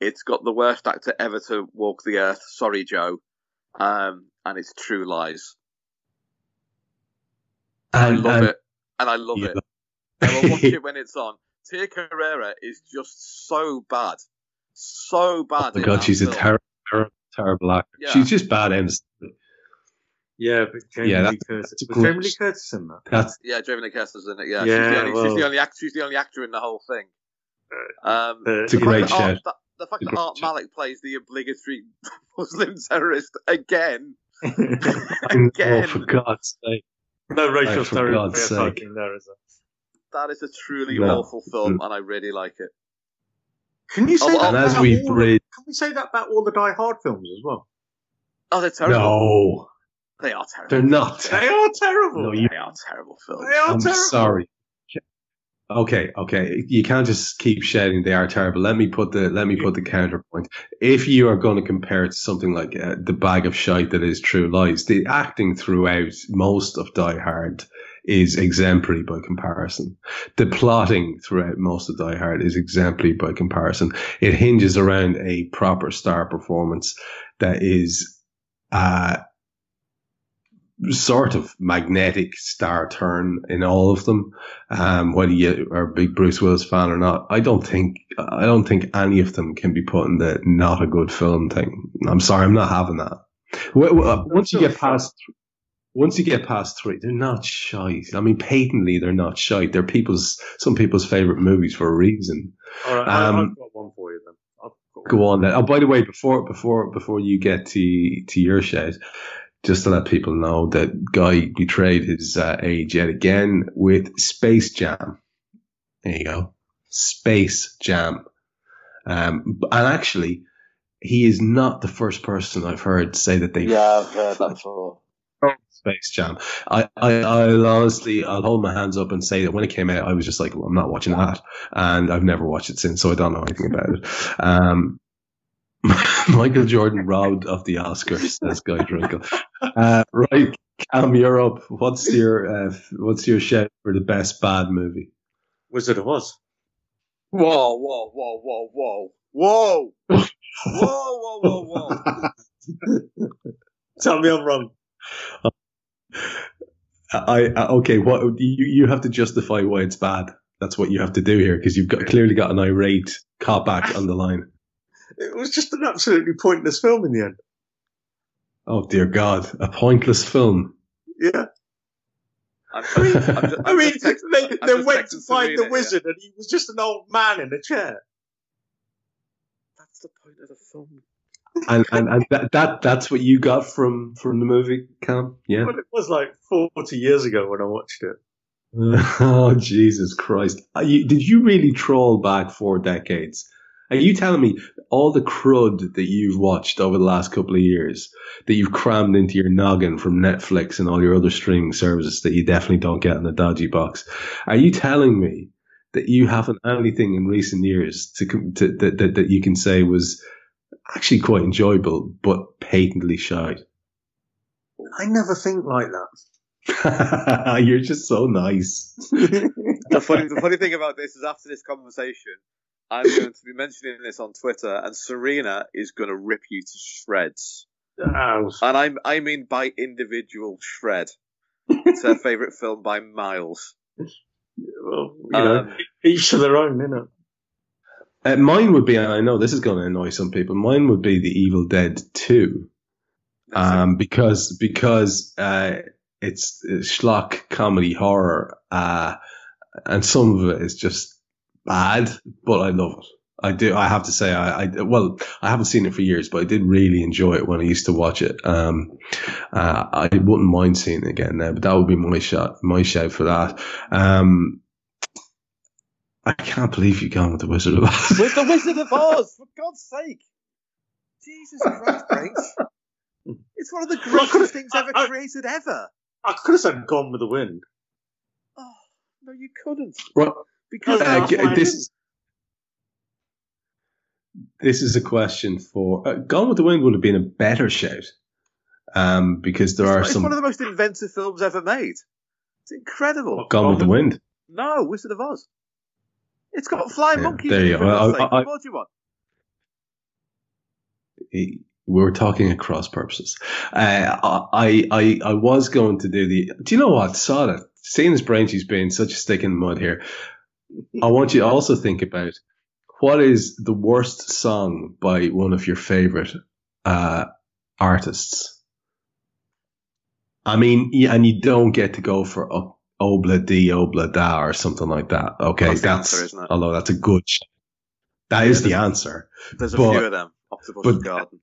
C: It's got the worst actor ever to walk the earth. Sorry, Joe. Um, and it's True Lies. I
A: And,
C: love it, and I love
A: Yeah.
C: it. I will watch it when it's on. Tia Carrere is just so bad, so bad.
A: Oh my god, she's a terrible, terrible, terrible actor.
C: Yeah.
A: She's just bad instantly.
B: Yeah, but Jamie
A: Yeah,
B: Lee Curtis.
A: that's
B: Was Jamie Lee Curtis in that?
A: That's
C: Yeah, Jamie Lee Curtis's in it. Yeah,
B: Yeah,
C: she's, the only,
B: well-
C: she's the only act. She's the only actor in the whole thing. Um,
B: Uh,
A: It's a great
C: show. Art-
A: shout.
C: that- the fact
A: It's
C: that Art
A: shout.
C: Malik plays the obligatory Muslim terrorist again.
A: oh,
C: again.
A: for God's sake.
B: no racial
A: Oh, for
B: stereotyping there, is there?
C: That is a truly
A: No.
C: awful film, and I really like it.
B: Can you say
C: Oh,
B: that
C: well,
A: And as
B: about
A: we
B: all the- Can we say that about all the Die Hard films as well?
C: Oh, they're terrible.
A: no,
C: They are terrible.
A: they're not.
B: They are terrible.
A: No, you-
C: They are terrible films.
B: They are
A: I'm
B: terrible.
A: sorry. Okay, okay. You can't just keep shouting they are terrible. Let me put the let me put the counterpoint. If you are going to compare it to something like uh, the bag of shite that is True Lies, the acting throughout most of Die Hard is exemplary by comparison. The plotting throughout most of Die Hard is exemplary by comparison. It hinges around a proper star performance that is uh, sort of magnetic star turn in all of them. Um, whether you are a big Bruce Willis fan or not, I don't think I don't think any of them can be put in the not a good film thing. I'm sorry, I'm not having that. Well, once you get past, once you get past three, they're not shite. I mean, patently they're not shite. They're people's some people's favorite movies for a reason.
B: All right,
A: Um,
B: I've got one for you then.
A: Go on then. Oh, by the way, before before before you get to to your shout, just to let people know that Guy betrayed his uh, age yet again with Space Jam. There you go, Space Jam. Um, and actually, he is not the first person I've heard say that they
C: Yeah, I've heard that before.
A: Space Jam. I, I, I'll honestly, I'll hold my hands up and say that when it came out, I was just like, well, I'm not watching that. And I've never watched it since, so I don't know anything about it. Um, Michael Jordan robbed of the Oscars, says Guy Drinkel. Uh, right, Kam, you're up. What's your, uh, what's your shout for the best bad movie?
B: Wizard of Oz.
C: Whoa, whoa, whoa, whoa, whoa, whoa, whoa, whoa, whoa, whoa.
B: Tell me I'm wrong.
A: I, I okay. What you you have to justify why it's bad. That's what you have to do here because you've got clearly got an irate Coppack on the line.
B: It was just an absolutely pointless film in the end.
A: Oh dear God, a pointless film.
B: Yeah.
C: I'm, I'm just, I'm just,
B: I mean,
C: just text-
B: they, they went to find the
C: here.
B: wizard and he was just an old man in a chair.
C: That's the point of the film.
A: And and, and that, that that's what you got from from the movie, Kam. Yeah.
B: Well, it was like 40 years ago when I watched it.
A: oh Jesus Christ! Uh, you, did you really troll back four decades? Are you telling me all the crud that you've watched over the last couple of years that you've crammed into your noggin from Netflix and all your other streaming services that you definitely don't get in the dodgy box? Are you telling me that you haven't anything in recent years to, com- to that, that that you can say was actually quite enjoyable but patently shy?
B: I never think like that.
A: You're just so nice.
C: The funny, the funny thing about this is after this conversation, I'm going to be mentioning this on Twitter, and Serena is going to rip you to shreds.
B: Oh,
C: And I'm, I mean by individual shred. It's her favourite film by miles.
B: well, you know,
C: Um,
B: each to their own, innit?
A: Uh, mine would be, and I know this is going to annoy some people. Mine would be the Evil Dead Two, um, because because uh, it's, it's schlock comedy horror, uh, and some of it is just bad, but I love it. I do. I have to say, I, I well, I haven't seen it for years, but I did really enjoy it when I used to watch it. Um, uh, I wouldn't mind seeing it again now, but that would be my shot, my shout for that. Um, I can't believe you gone with the Wizard of Oz.
C: With the Wizard of Oz, for God's sake! Jesus Christ, mate. It's one of the
B: Well,
C: greatest things
B: I-
C: ever
B: I-
C: created ever.
B: I could have said Gone with the Wind.
C: Oh, no, you couldn't.
A: Right.
C: Because
A: Uh, this is this is a question for uh, Gone with the Wind would have been a better shout, um, because there
C: it's,
A: are
C: it's
A: some
C: one of the most inventive films ever made. It's incredible.
A: Gone with the Wind.
C: No, Wizard of Oz. It's got flying
A: Yeah,
C: monkeys.
A: there you go.
C: for God's
A: Well,
C: sake.
A: I- I-
C: What do you want?
A: we were talking at cross purposes. Uh, I, I, I was going to do the. Do you know what? Saw that. Seeing as Braintree being such a stick in the mud here, I want you to also think about what is the worst song by one of your favorite uh, artists. I mean, and you don't get to go for o- obla di obla da or something like that. Okay,
C: That's
A: that's,
C: answer,
A: although that's a good. sh- That is
C: Yeah,
A: the answer.
C: There's a
A: But-
C: few of them. Octopus
A: but-
C: Garden.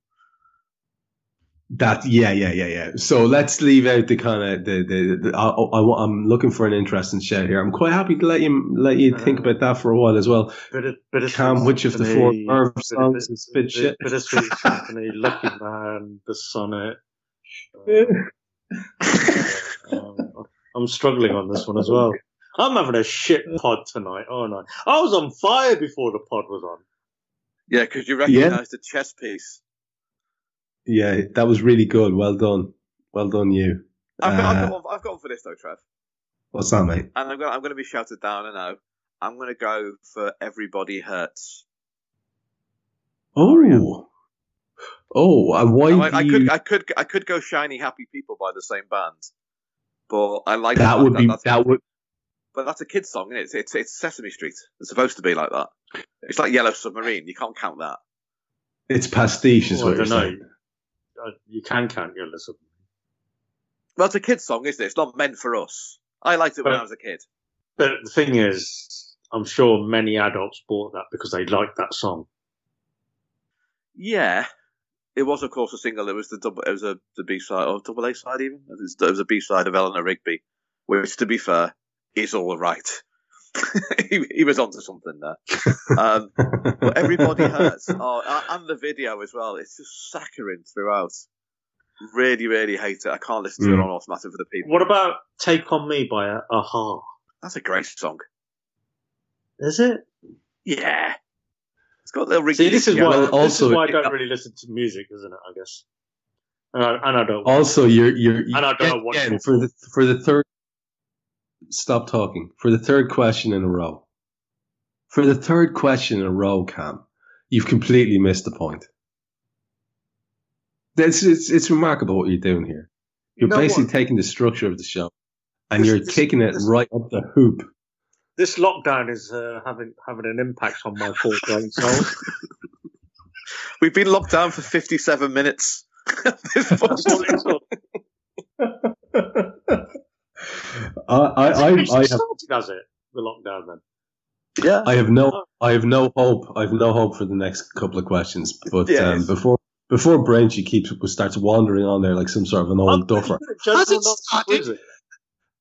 A: That yeah yeah yeah yeah. So let's leave out the kind of the the. the I, I, I- I'm looking for an interesting shout here. I'm quite happy to let you let you think
B: Uh,
A: about that for a while as well.
B: Bit of, bit of
A: Kam, which of the four Verve songs is spit shit?
B: Bit of Sweet Symphony, Lucky Man, The Sonnet. Um, I'm struggling on this one as well. I'm having a shit pod tonight, aren't I? I was on fire before the pod was on.
C: Yeah, because you recognise the chess piece.
A: Yeah, that was really good. Well done. Well done, you.
C: I've got, I've,
A: Uh,
C: got one, I've got one for this though, Trev.
A: What's that, mate?
C: And I'm going, I'm going to be shouted down. I know. I'm going to go for Everybody Hurts.
A: Oh. Oh, and why
C: Now, I, I
A: you,
C: could, I could, I could go Shiny Happy People by the same band, but I like
A: that
C: the
A: would
C: fact
A: be
C: that's,
A: that would
C: But that's a kid's song, isn't it? It's, it's it's Sesame Street. It's supposed to be like that. It's like Yellow Submarine. You can't count that.
A: it's pastiche is
B: Oh, I
A: what you're
B: don't know.
A: saying.
B: You can count your listen.
C: Well, it's a kid's song, isn't it? It's not meant for us. I liked it when
B: But-
C: I was a kid.
B: But the thing is, I'm sure many adults bought that because they liked that song.
C: Yeah, it was of course a single. It was the double. It was a the B side or double A side even. It was, it was a B side of Eleanor Rigby, which, to be fair, is all right. he, he was onto something there. Um, but everybody hurts. Oh, and the video as well. It's just saccharine throughout. Really, really hate it. I can't listen to it
A: Mm.
C: on automatic for the people.
B: What about Take On Me by a- Aha?
C: That's a great song.
B: Is it?
C: Yeah. It's got a little
B: See, this is why,
A: Well,
B: this
A: also-
B: is why I don't really listen to music, isn't it? I guess. And I, and I don't.
A: Also, you're you're you,
B: And I don't know what
A: again,
B: to
A: for the for the third. Stop talking for the third question in a row. For the third question in a row, Kam, you've completely missed the point. It's it's, it's remarkable what you're doing here. You're
B: know
A: basically
B: what?
A: taking the structure of the show and
B: This-
A: you're
B: this-
A: kicking it
B: this-
A: right up the hoop.
B: This lockdown is uh, having having an impact on my poor brain cells.
C: We've been locked down for 57 minutes. This
B: That's all
C: podcast-
B: it's got.
A: I I
B: it
A: I, I have
B: started, has it? The lockdown then.
C: yeah.
A: I have no I have no hope. I have no hope for the next couple of questions. But
C: Yes.
A: um, before before Branchy keeps starts wandering on there like some sort of an old duffer.
B: Has
D: it started?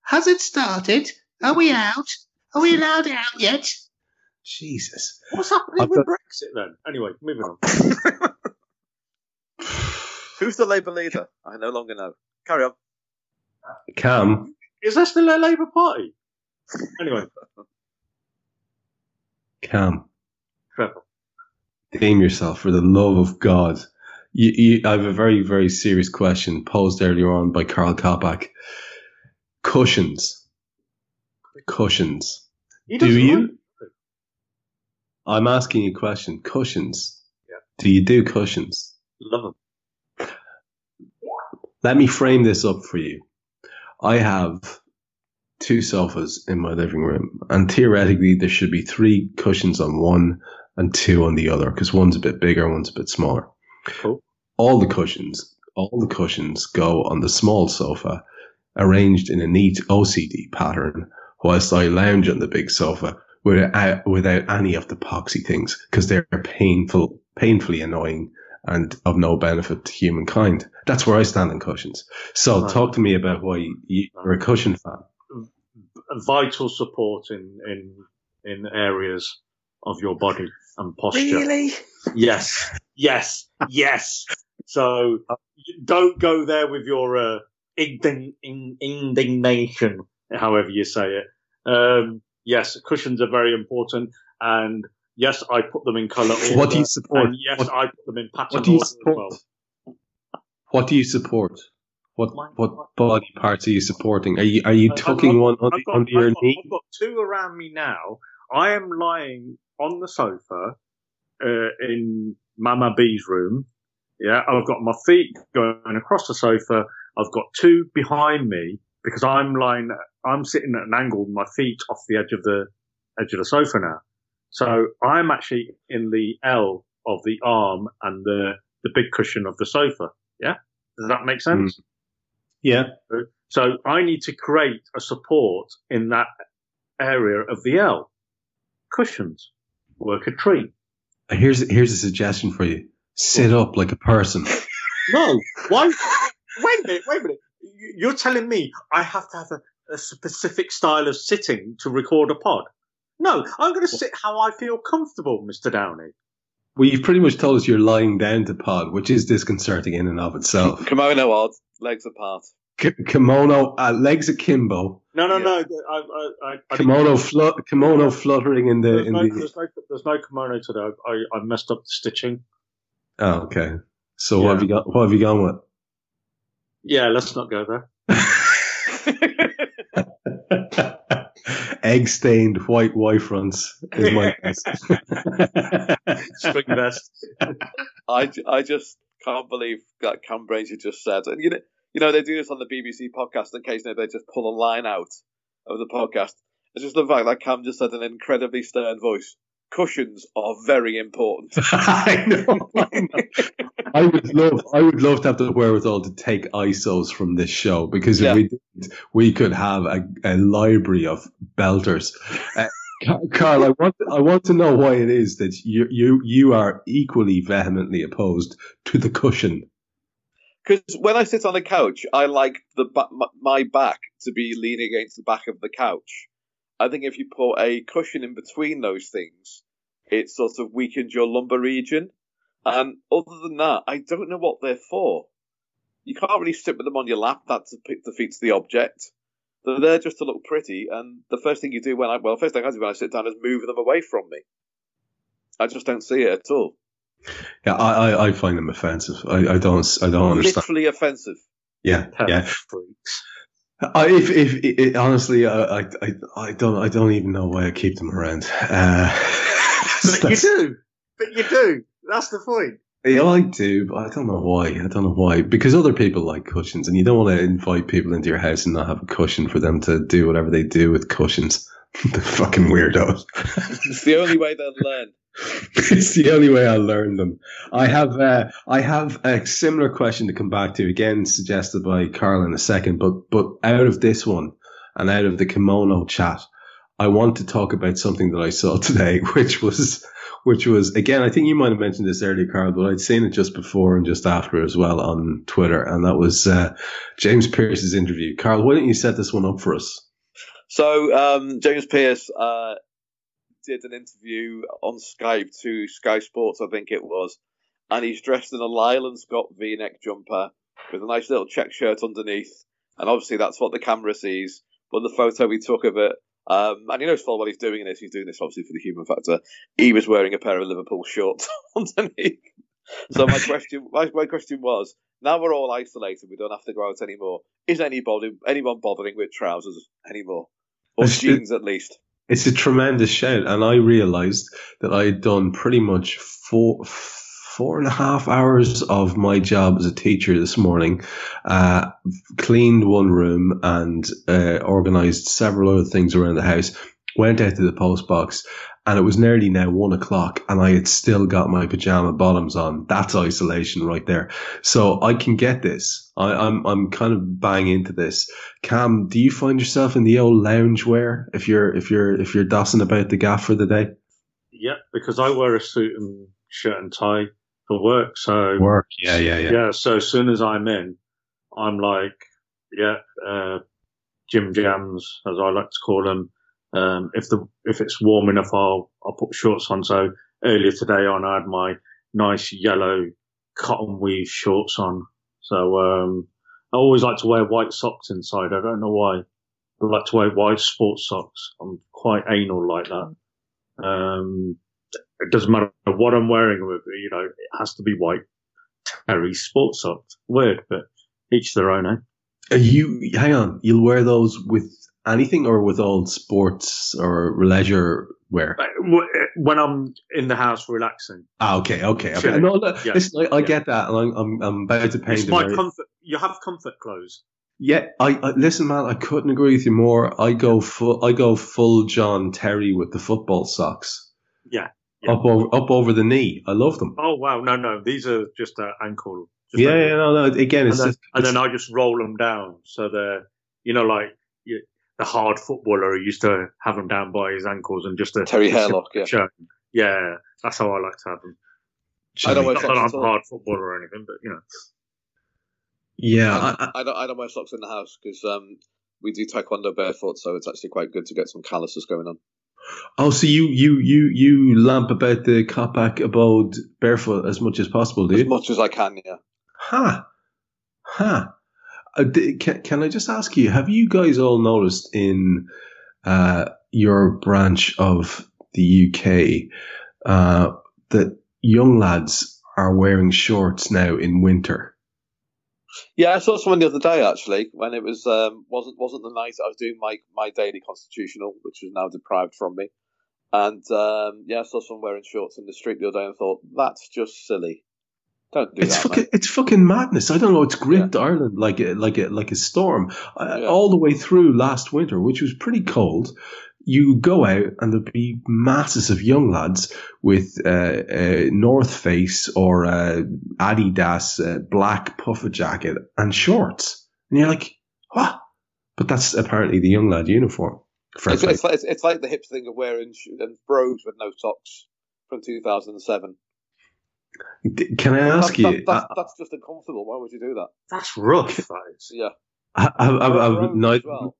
D: Has it started? Are we out? Are we allowed out yet?
A: Jesus.
B: What's happening
A: I've
B: with
A: got-
B: Brexit then? Anyway, moving on.
C: Who's the Labour leader? I no longer know. Carry on.
A: Kam,
B: Is that still a Labour Party? Anyway,
A: Kam,
B: Trevor.
A: name yourself for the love of God. You, you, I have a very, very serious question posed earlier on by Karl Coppack. Cushions. Cushions. Do you?
B: like.
A: I'm asking you a question. Cushions.
B: Yeah.
A: Do you do cushions?
B: Love them.
A: Let me frame this up for you. I have two sofas in my living room, and theoretically, there should be three cushions on one and two on the other because one's a bit bigger, one's a bit smaller.
B: Cool.
A: All the cushions, all the cushions go on the small sofa, arranged in a neat OCD pattern, whilst I lounge on the big sofa without, without any of the poxy things because they're painful, painfully annoying and of no benefit to humankind. That's where I stand on cushions. So
B: Right.
A: talk to me about why you- you're a cushion fan.
B: Vital support in in in areas of your body and posture. Really? Yes, yes, yes. So don't go there with your uh, indign- in- indignation, however you say it. Um, yes, cushions are very important, and yes, I put them in colour order.
A: What do you support?
B: Yes,
A: What-
B: I put them in pattern
A: What do you support?
B: well.
A: What do you support? What
B: My-
A: what body parts are you supporting? Are you are you tucking
B: got-
A: one under,
B: I've got,
A: under your
B: I've got-
A: knee?
B: I've got two around me now. I am lying on the sofa uh, in Mama B's room. Yeah, I've got my feet going across the sofa. I've got two behind me because I'm lying. I'm sitting at an angle, with my feet off the edge of the edge of the sofa now. So I'm actually in the L of the arm and the the big cushion of the sofa. Yeah, does that make sense? Hmm. Yeah. So I need to create a support in that area of the L. Cushions. Work a tree.
A: Uh, here's here's a suggestion for you. Sit up like a person.
B: No. Why? wait a minute. Wait a minute. You- You're telling me I have to have a, a specific style of sitting to record a pod? No, I'm going to sit how I feel comfortable, Mr. Downey.
A: Well, you've pretty much told us you're lying down to pod, which is disconcerting in and of itself.
C: Kimono odd, legs apart.
A: K- kimono, uh, legs akimbo,
B: No, no,
C: Yeah.
B: no. I, I, I, I
A: kimono, flu- kimono fluttering in the
B: There's
A: in
B: no,
A: the.
B: there's, no, there's no kimono today. I, I, I messed up the stitching.
A: Oh, okay. So what have you got? What have you gone with?
B: Yeah, let's not go there.
A: Egg stained white Y fronts is my guess.
B: Spring vest.
C: I, I just can't believe that Kam Brainch just said. And you know, you know they do this on the BBC podcast. in Occasionally, they just pull a line out of the podcast. It's just love the fact that Kam just said an incredibly stern voice. Cushions are very important.
A: I know. I would love, I would love to have the wherewithal to take ISOs from this show because if we did, we could have a, a library of belters. Uh, Karl, I want, I want to know why it is that you, you, you are equally vehemently opposed to the cushion.
C: Because when I sit on a couch, I like the my back to be leaning against the back of the couch. I think if you put a cushion in between those things, it sort of weakens your lumbar region. And other than that, I don't know what they're for. You can't really sit with them on your lap. That defeats the object. They're there just to look pretty. And the first thing you do when I well, first thing I do when I sit down is move them away from me. I just don't see it at all.
A: Yeah, I, I, I find them offensive. I, I don't, I don't understand.
C: Literally offensive.
A: Yeah, yeah.
B: Freaks.
A: I, if, if, it, honestly, I, I, I, I don't, I don't even know why I keep them around. Uh,
B: But you do. But you do. That's the point.
A: Yeah, I do, but I don't know why. I don't know why. Because other people like cushions, and you don't want to invite people into your house and not have a cushion for them to do whatever they do with cushions. the fucking weirdos.
C: It's the only way they'll learn.
A: it's the only way I learn them. I have, uh, I have a similar question to come back to again, suggested by Karl in a second. But, but out of this one and out of the kimono chat, I want to talk about something that I saw today, which was, which was again, I think you might have mentioned this earlier, Karl, but I'd seen it just before and just after as well on Twitter, and that was uh, James Pearce's interview. Karl, why don't you set this one up for us?
C: So um, James Pearce uh, did an interview on Skype to Sky Sports, I think it was, and he's dressed in a Lyle Scott V-neck jumper with a nice little check shirt underneath, and obviously that's what the camera sees. But the photo we took of it, um, and he knows full well he's doing this. He's doing this obviously for the human factor. He was wearing a pair of Liverpool shorts underneath. So my question, my, my question was: Now we're all isolated, we don't have to go out anymore. Is anybody, anyone bothering with trousers anymore, or jeans at least?
A: It's a tremendous shout, and I realised that I had done pretty much four four and a half hours of my job as a teacher this morning. Uh, cleaned one room and uh, organised several other things around the house. Went out to the post box, and it was nearly now one o'clock, and I had still got my pajama bottoms on. That's isolation right there. So I can get this. I, I'm I'm kind of bang into this. Kam, do you find yourself in the old lounge wear if you're if you're if you're dossing about the gaff for the day?
B: Yeah, because I wear a suit and shirt and tie for work. So
A: Work. Yeah, yeah,
B: yeah. so as soon as I'm in, I'm like, yeah, uh, gym jams, as I like to call them. Um, if the if it's warm enough, I'll I'll put shorts on. So earlier today on, I had my nice yellow cotton weave shorts on. So um, I always like to wear white socks inside. I don't know why. I like to wear white sports socks. I'm quite anal like that. Um, it doesn't matter what I'm wearing. You know, it has to be white Terry sports socks. Weird, but each their own, eh?
A: Are you hang on? You'll wear those with anything or with old sports or leisure wear?
B: When I'm in the house relaxing,
A: Ah, okay, okay. okay. No, no,
B: Yeah.
A: listen, I, I
B: Yeah.
A: get that, and I'm I'm, I'm about to paint
B: it's my
A: very-
B: comfort. You have comfort clothes.
A: Yeah, I, I listen, man. I couldn't agree with you more. I go full. I go full John Terry with the football socks.
B: Yeah, yeah.
A: Up over up over the knee. I love them.
B: Oh wow, no, no, these are just uh, ankle Just
A: yeah,
B: like-
A: yeah, no, no. Again,
B: and
A: it's
B: then,
A: just,
B: and then I just roll them down. So they're, you know, like you, the hard footballer who used to have them down by his ankles and just a
C: Terry Hurlock, yeah.
B: show. Yeah, that's how I like to have them.
C: I don't wear
B: Not that
C: socks
B: I'm a hard footballer or anything, but you know.
A: yeah,
C: I,
A: I, I,
C: I don't. I don't wear socks in the house because um, we do taekwondo barefoot, so it's actually quite good to get some calluses going on.
A: oh, so you you you you lamp about the Coppack abode barefoot as much as possible, do
C: As much as I can, yeah.
A: Ha, ha. Uh, d- can, can I just ask you? Have you guys all noticed in uh, your branch of the UK uh, that young lads are wearing shorts now in winter?
C: Yeah, I saw someone the other day actually when it was um, wasn't wasn't the night I was doing my my daily constitutional, which was now deprived from me, and um, yeah, I saw someone wearing shorts in the street the other day and thought that's just silly. Don't do
A: It's
C: that.
A: fucking,
C: mate.
A: it's fucking madness. I don't know. It's gripped Ireland like a, like a, like a storm uh,
C: Yeah.
A: all the way through last winter, which was pretty cold. You go out and there'd be masses of young lads with uh, uh, North Face or Adidas uh, black puffer jacket and shorts, and you're like, what? But that's apparently the young lad uniform.
C: It's, it's, like, it's, it's like the hip thing of wearing sh- and brogues with no socks from 2007.
A: D- Can I ask
C: That-
A: you?
C: that- that's,
A: uh,
C: that's just uncomfortable. Why would you do that?
B: That's rough, that is.
C: Yeah.
A: have, have, have, neither,
C: well.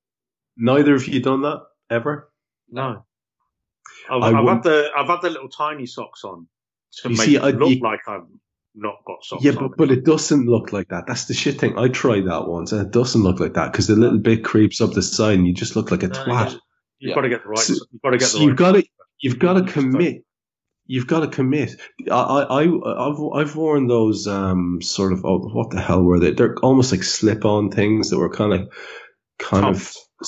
A: neither of you done that ever?
B: No. I've,
A: I
B: I've had the I've had the little tiny socks on to
A: You
B: make
A: see,
B: it
A: I-
B: look
A: you-
B: like I've not got socks
A: Yeah,
B: on.
A: but, but it doesn't look like that. That's the shit thing. I tried that once, and it doesn't look like that because the little bit creeps up the side, and you just look like a
B: No,
A: twat.
B: you- You've
C: Yeah.
B: got to get the right.
A: So-
B: you've got to get
A: So
B: the
A: you've got to, you've got to
B: You just
A: commit. You've got to commit. I, I, I've, I've worn those um sort of oh, what the hell were they? They're almost like slip-on things that were kind of, kind
B: Toms.
A: of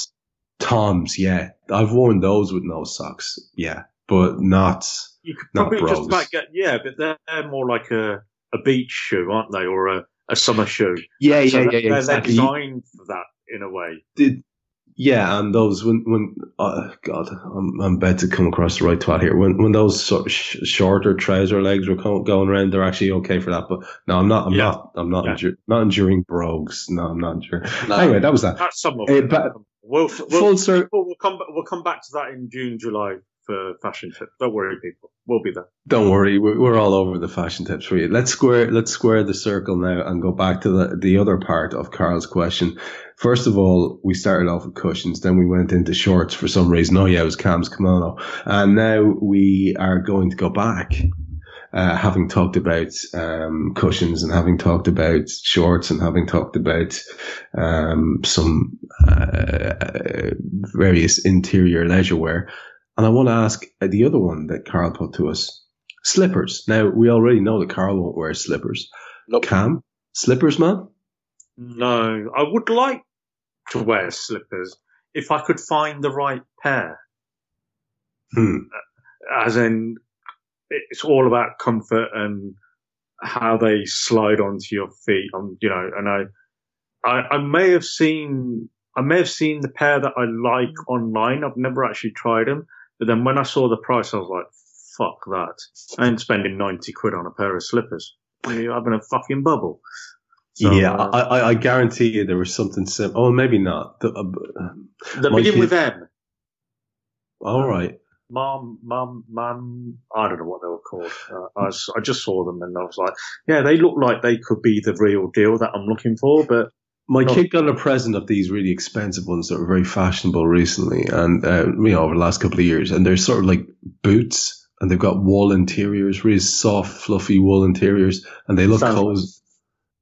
A: toms. Yeah, I've worn those with no socks. Yeah, but not.
B: You could
A: not
B: probably just about get yeah, but they're, they're more like a, a beach shoe, aren't they, or a, a summer shoe?
A: Yeah,
B: So
A: yeah,
B: they're,
A: yeah, yeah.
B: they're
A: Exactly.
B: Designed for that in a way.
A: did yeah and those when when uh, god I'm, I'm about to come across the right twat here when when those sort of sh- shorter trouser legs were co- going around they're actually okay for that but no I'm not I'm
B: Yeah.
A: not I'm not
B: Yeah.
A: endur- not enduring brogues no I'm not enduring
C: No.
A: anyway that was that
B: That's some of
A: Eh,
B: it.
A: but-
B: We'll, we'll,
A: full circle
B: we'll, we'll come back, we'll come back to that in June, July for fashion tips. Don't worry, people. We'll be there.
A: don't worry we're, all over the fashion tips for you let's square let's square the circle now and go back to the the other part of Karl's question First of all, we started off with cushions, then we went into shorts for some reason. Oh yeah, it was Kam's kimono. And now we are going to go back, uh, having talked about, um, cushions and having talked about shorts and having talked about, um, some, uh, various interior leisure wear. And I want to ask uh, the other one that Karl put to us, slippers. Now we already know that Karl won't wear slippers.
C: Nope.
A: Kam, slippers, man?
B: No, I would like to wear slippers if I could find the right pair.
A: Hmm.
B: As in, it's all about comfort and how they slide onto your feet. Um, you know, and I, I, I may have seen, I may have seen the pair that I like online. I've never actually tried them, but then when I saw the price, I was like, "Fuck that! I ain't spending ninety quid on a pair of slippers. You're having a fucking bubble." So,
A: yeah,
B: uh,
A: I, I, I guarantee you there was something sim. Oh, maybe not. The, uh,
B: they begin
A: kid-
B: with M.
A: all right.
B: Mom, mum, mum. I don't know what they were called. Uh, I, I just saw them and I was like, yeah, they look like they could be the real deal that I'm looking for. But
A: My
B: No.
A: kid got a present of these really expensive ones that were very fashionable recently, and uh, you know over the last couple of years, and they're sort of like boots, and they've got wool interiors, really soft, fluffy wool interiors, and they look
B: Sounds
A: cozy.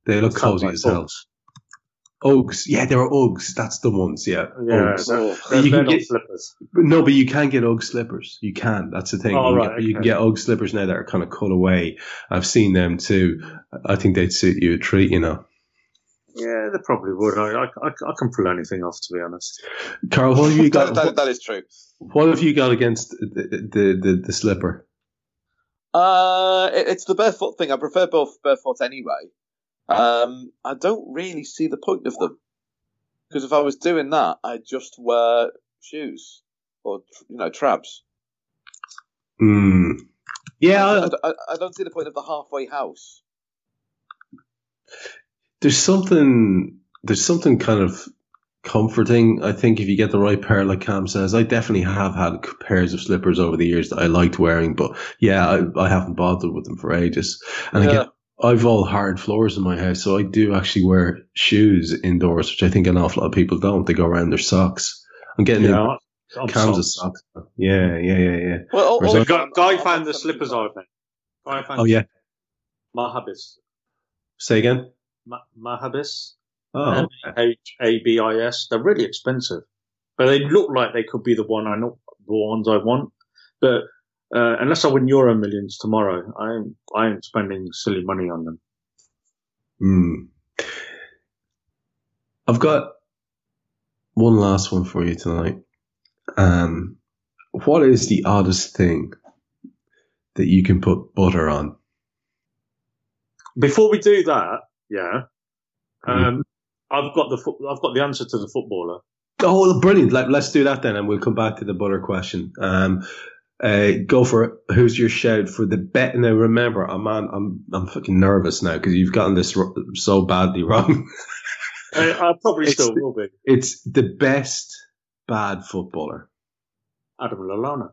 A: They look cozy
B: like
A: as hell. Uggs, yeah, they're Uggs. That's the ones, yeah.
B: Yeah, they're, they're,
A: You can get-
B: slippers.
A: No, but you can get Ugg slippers. You can. That's the thing.
B: Oh,
A: you, can
B: right,
A: get, you can get Ugg slippers now that are kind of cut away. I've seen them too. I think they'd suit you a treat, you know.
B: Yeah, they probably would. I, I, I can pull anything off, to be honest.
A: Karl, what have you got?
C: that, that, that is true.
A: what have you got against the the, the, the slipper?
C: Uh, it, it's the barefoot thing. I prefer both barefoot anyway. Um, I don't really see the point of them because if I was doing that, I'd just wear shoes or you know trabs.
A: Hmm. Yeah,
C: I,
A: I,
C: I, I don't see the point of the halfway house.
A: There's something there's something kind of comforting. I think if you get the right pair, like Kam says, I definitely have had pairs of slippers over the years that I liked wearing, but yeah, I, I haven't bothered with them for ages. And
C: Yeah.
A: again, I've all hard floors in my house, so I do actually wear shoes indoors, which I think an awful lot of people don't. They go around their socks. I'm getting
B: Yeah,
A: in
B: I'm
A: Kam's of
B: socks.
A: socks. Yeah, yeah, yeah, yeah.
C: Well, al-
A: Whereas
B: So
A: I-
C: also,
B: Guy, Guy found the slippers, I think. Guy oh, found
A: Oh yeah.
B: Mahabis.
A: Say again.
B: Ma- Mahabis.
A: Oh,
B: H A B I S. They're really expensive, but they look like they could be the one I know, the ones I want. But uh, unless I win Euro Millions tomorrow, I'm I ain't spending silly money on them.
A: Hmm. I've got one last one for you tonight. Um, what is the oddest thing that you can put butter on?
B: Before we do that, yeah, um, I've got the foot, I've got the answer to the footballer.
A: Oh, brilliant! Let, let's do that then, and we'll come back to the butter question. Um, uh, go for it. Who's your shout for the bet? Now, remember, I'm on, I'm I'm fucking nervous now because you've gotten this so badly wrong.
B: I, I probably
A: It's
B: still will be
A: it's the best bad footballer.
B: Adam Lallana.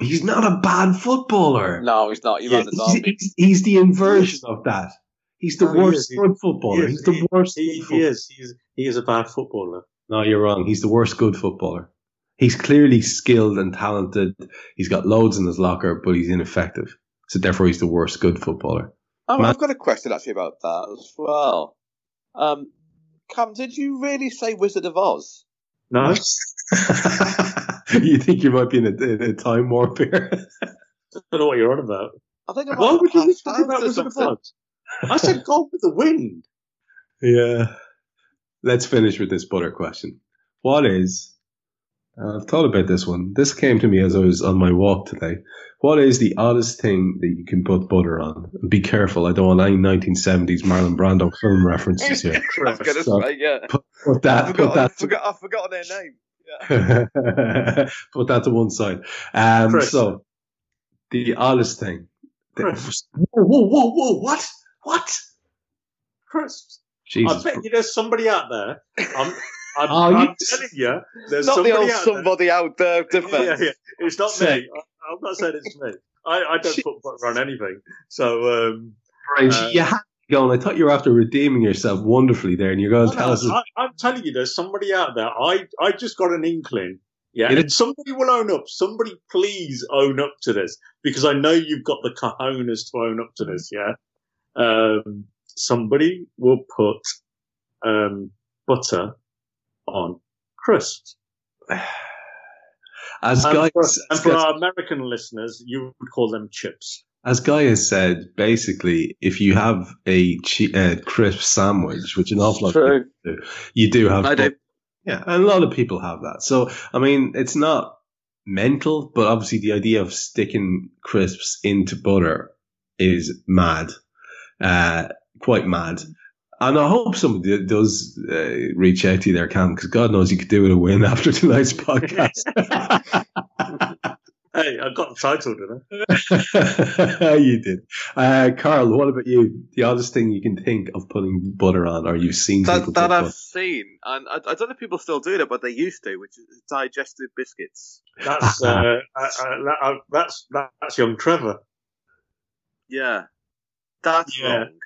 A: He's not a bad footballer.
C: No, he's not. You
B: Yeah,
A: He's, he's, he's the inversion of that. He's the
B: No,
A: worst
B: is.
A: good footballer.
B: He
A: He's
B: is.
A: the worst.
B: He,
A: good
B: he is. He is. He is a bad footballer.
A: No, you're wrong. He's the worst good footballer. He's clearly skilled and talented. He's got loads in his locker, but he's ineffective. So therefore, he's the worst good footballer.
C: Oh,
A: Man-
C: I've got a question actually about that as well. Um, Kam, did you really say Wizard of Oz?
B: No,
A: you think you might be in a, in a time warp here?
B: I don't know what you're on about.
C: I think I might
B: Why
C: have
B: would you be
C: passed
B: talking
C: out
B: about
C: or
B: Wizard of. Oz? I said Gone with the Wind.
A: yeah. Let's finish with this butter question. What is? I've thought about this one. This came to me as I was on my walk today. What is the oddest thing that you can put butter on? And be careful, I don't want any 1970s Marlon Brando film references here.
C: I was going to
A: So-
C: say, yeah.
A: Put
C: I
A: that, put
C: forgot, I
A: that,
C: forgot, I've forgotten their name. Yeah.
A: put that to one side. Um,
B: Chris.
A: so, the oddest thing. that-
B: Chris.
A: whoa, whoa, whoa, whoa! What? What?
B: Crisps.
A: Jesus.
B: I bet you there's somebody out there. I'm, I'm,
A: Oh,
B: I'm telling you, there's
C: Not the
B: somebody
C: old
B: out
C: somebody out there
B: there.
C: defense.
B: Yeah, yeah. It's not
A: Say-
B: me. I, I'm not saying it's me. I, I don't put butter on anything. So, um, uh,
A: you had to go, and I thought you were after redeeming yourself wonderfully there, and you're going to tell us.
B: I, I'm telling you, there's somebody out there. I, I just got an inkling. Yeah, and somebody will own up. Somebody please own up to this because I know you've got the cojones to own up to this. Yeah, um, somebody will put um, butter on crisps.
A: As
B: And
A: Guy,
B: for,
A: as,
B: and for our American listeners, you would call them chips.
A: As Guy has said, basically, if you have a che- uh, crisp sandwich, which an awful lot of people do, you do have.
C: I do.
A: Yeah, and a lot of people have that. So, I mean, it's not mental, but obviously the idea of sticking crisps into butter is mad, uh, quite mad. And I hope somebody does uh, reach out to you there, Kam, because God knows you could do with a win after tonight's podcast.
B: Hey, I got the title, didn't I?
A: you did. Uh, Karl, what about you? The oddest thing you can think of putting butter on, or you've seen people
C: That,
A: put
C: that I've
A: butter?
C: seen, and I, I don't know if people still do that, but they used to, which is digestive biscuits.
B: That's uh, uh, uh, that- uh, that's that's young Trevor.
C: Yeah, that's
B: Yeah.
C: wrong.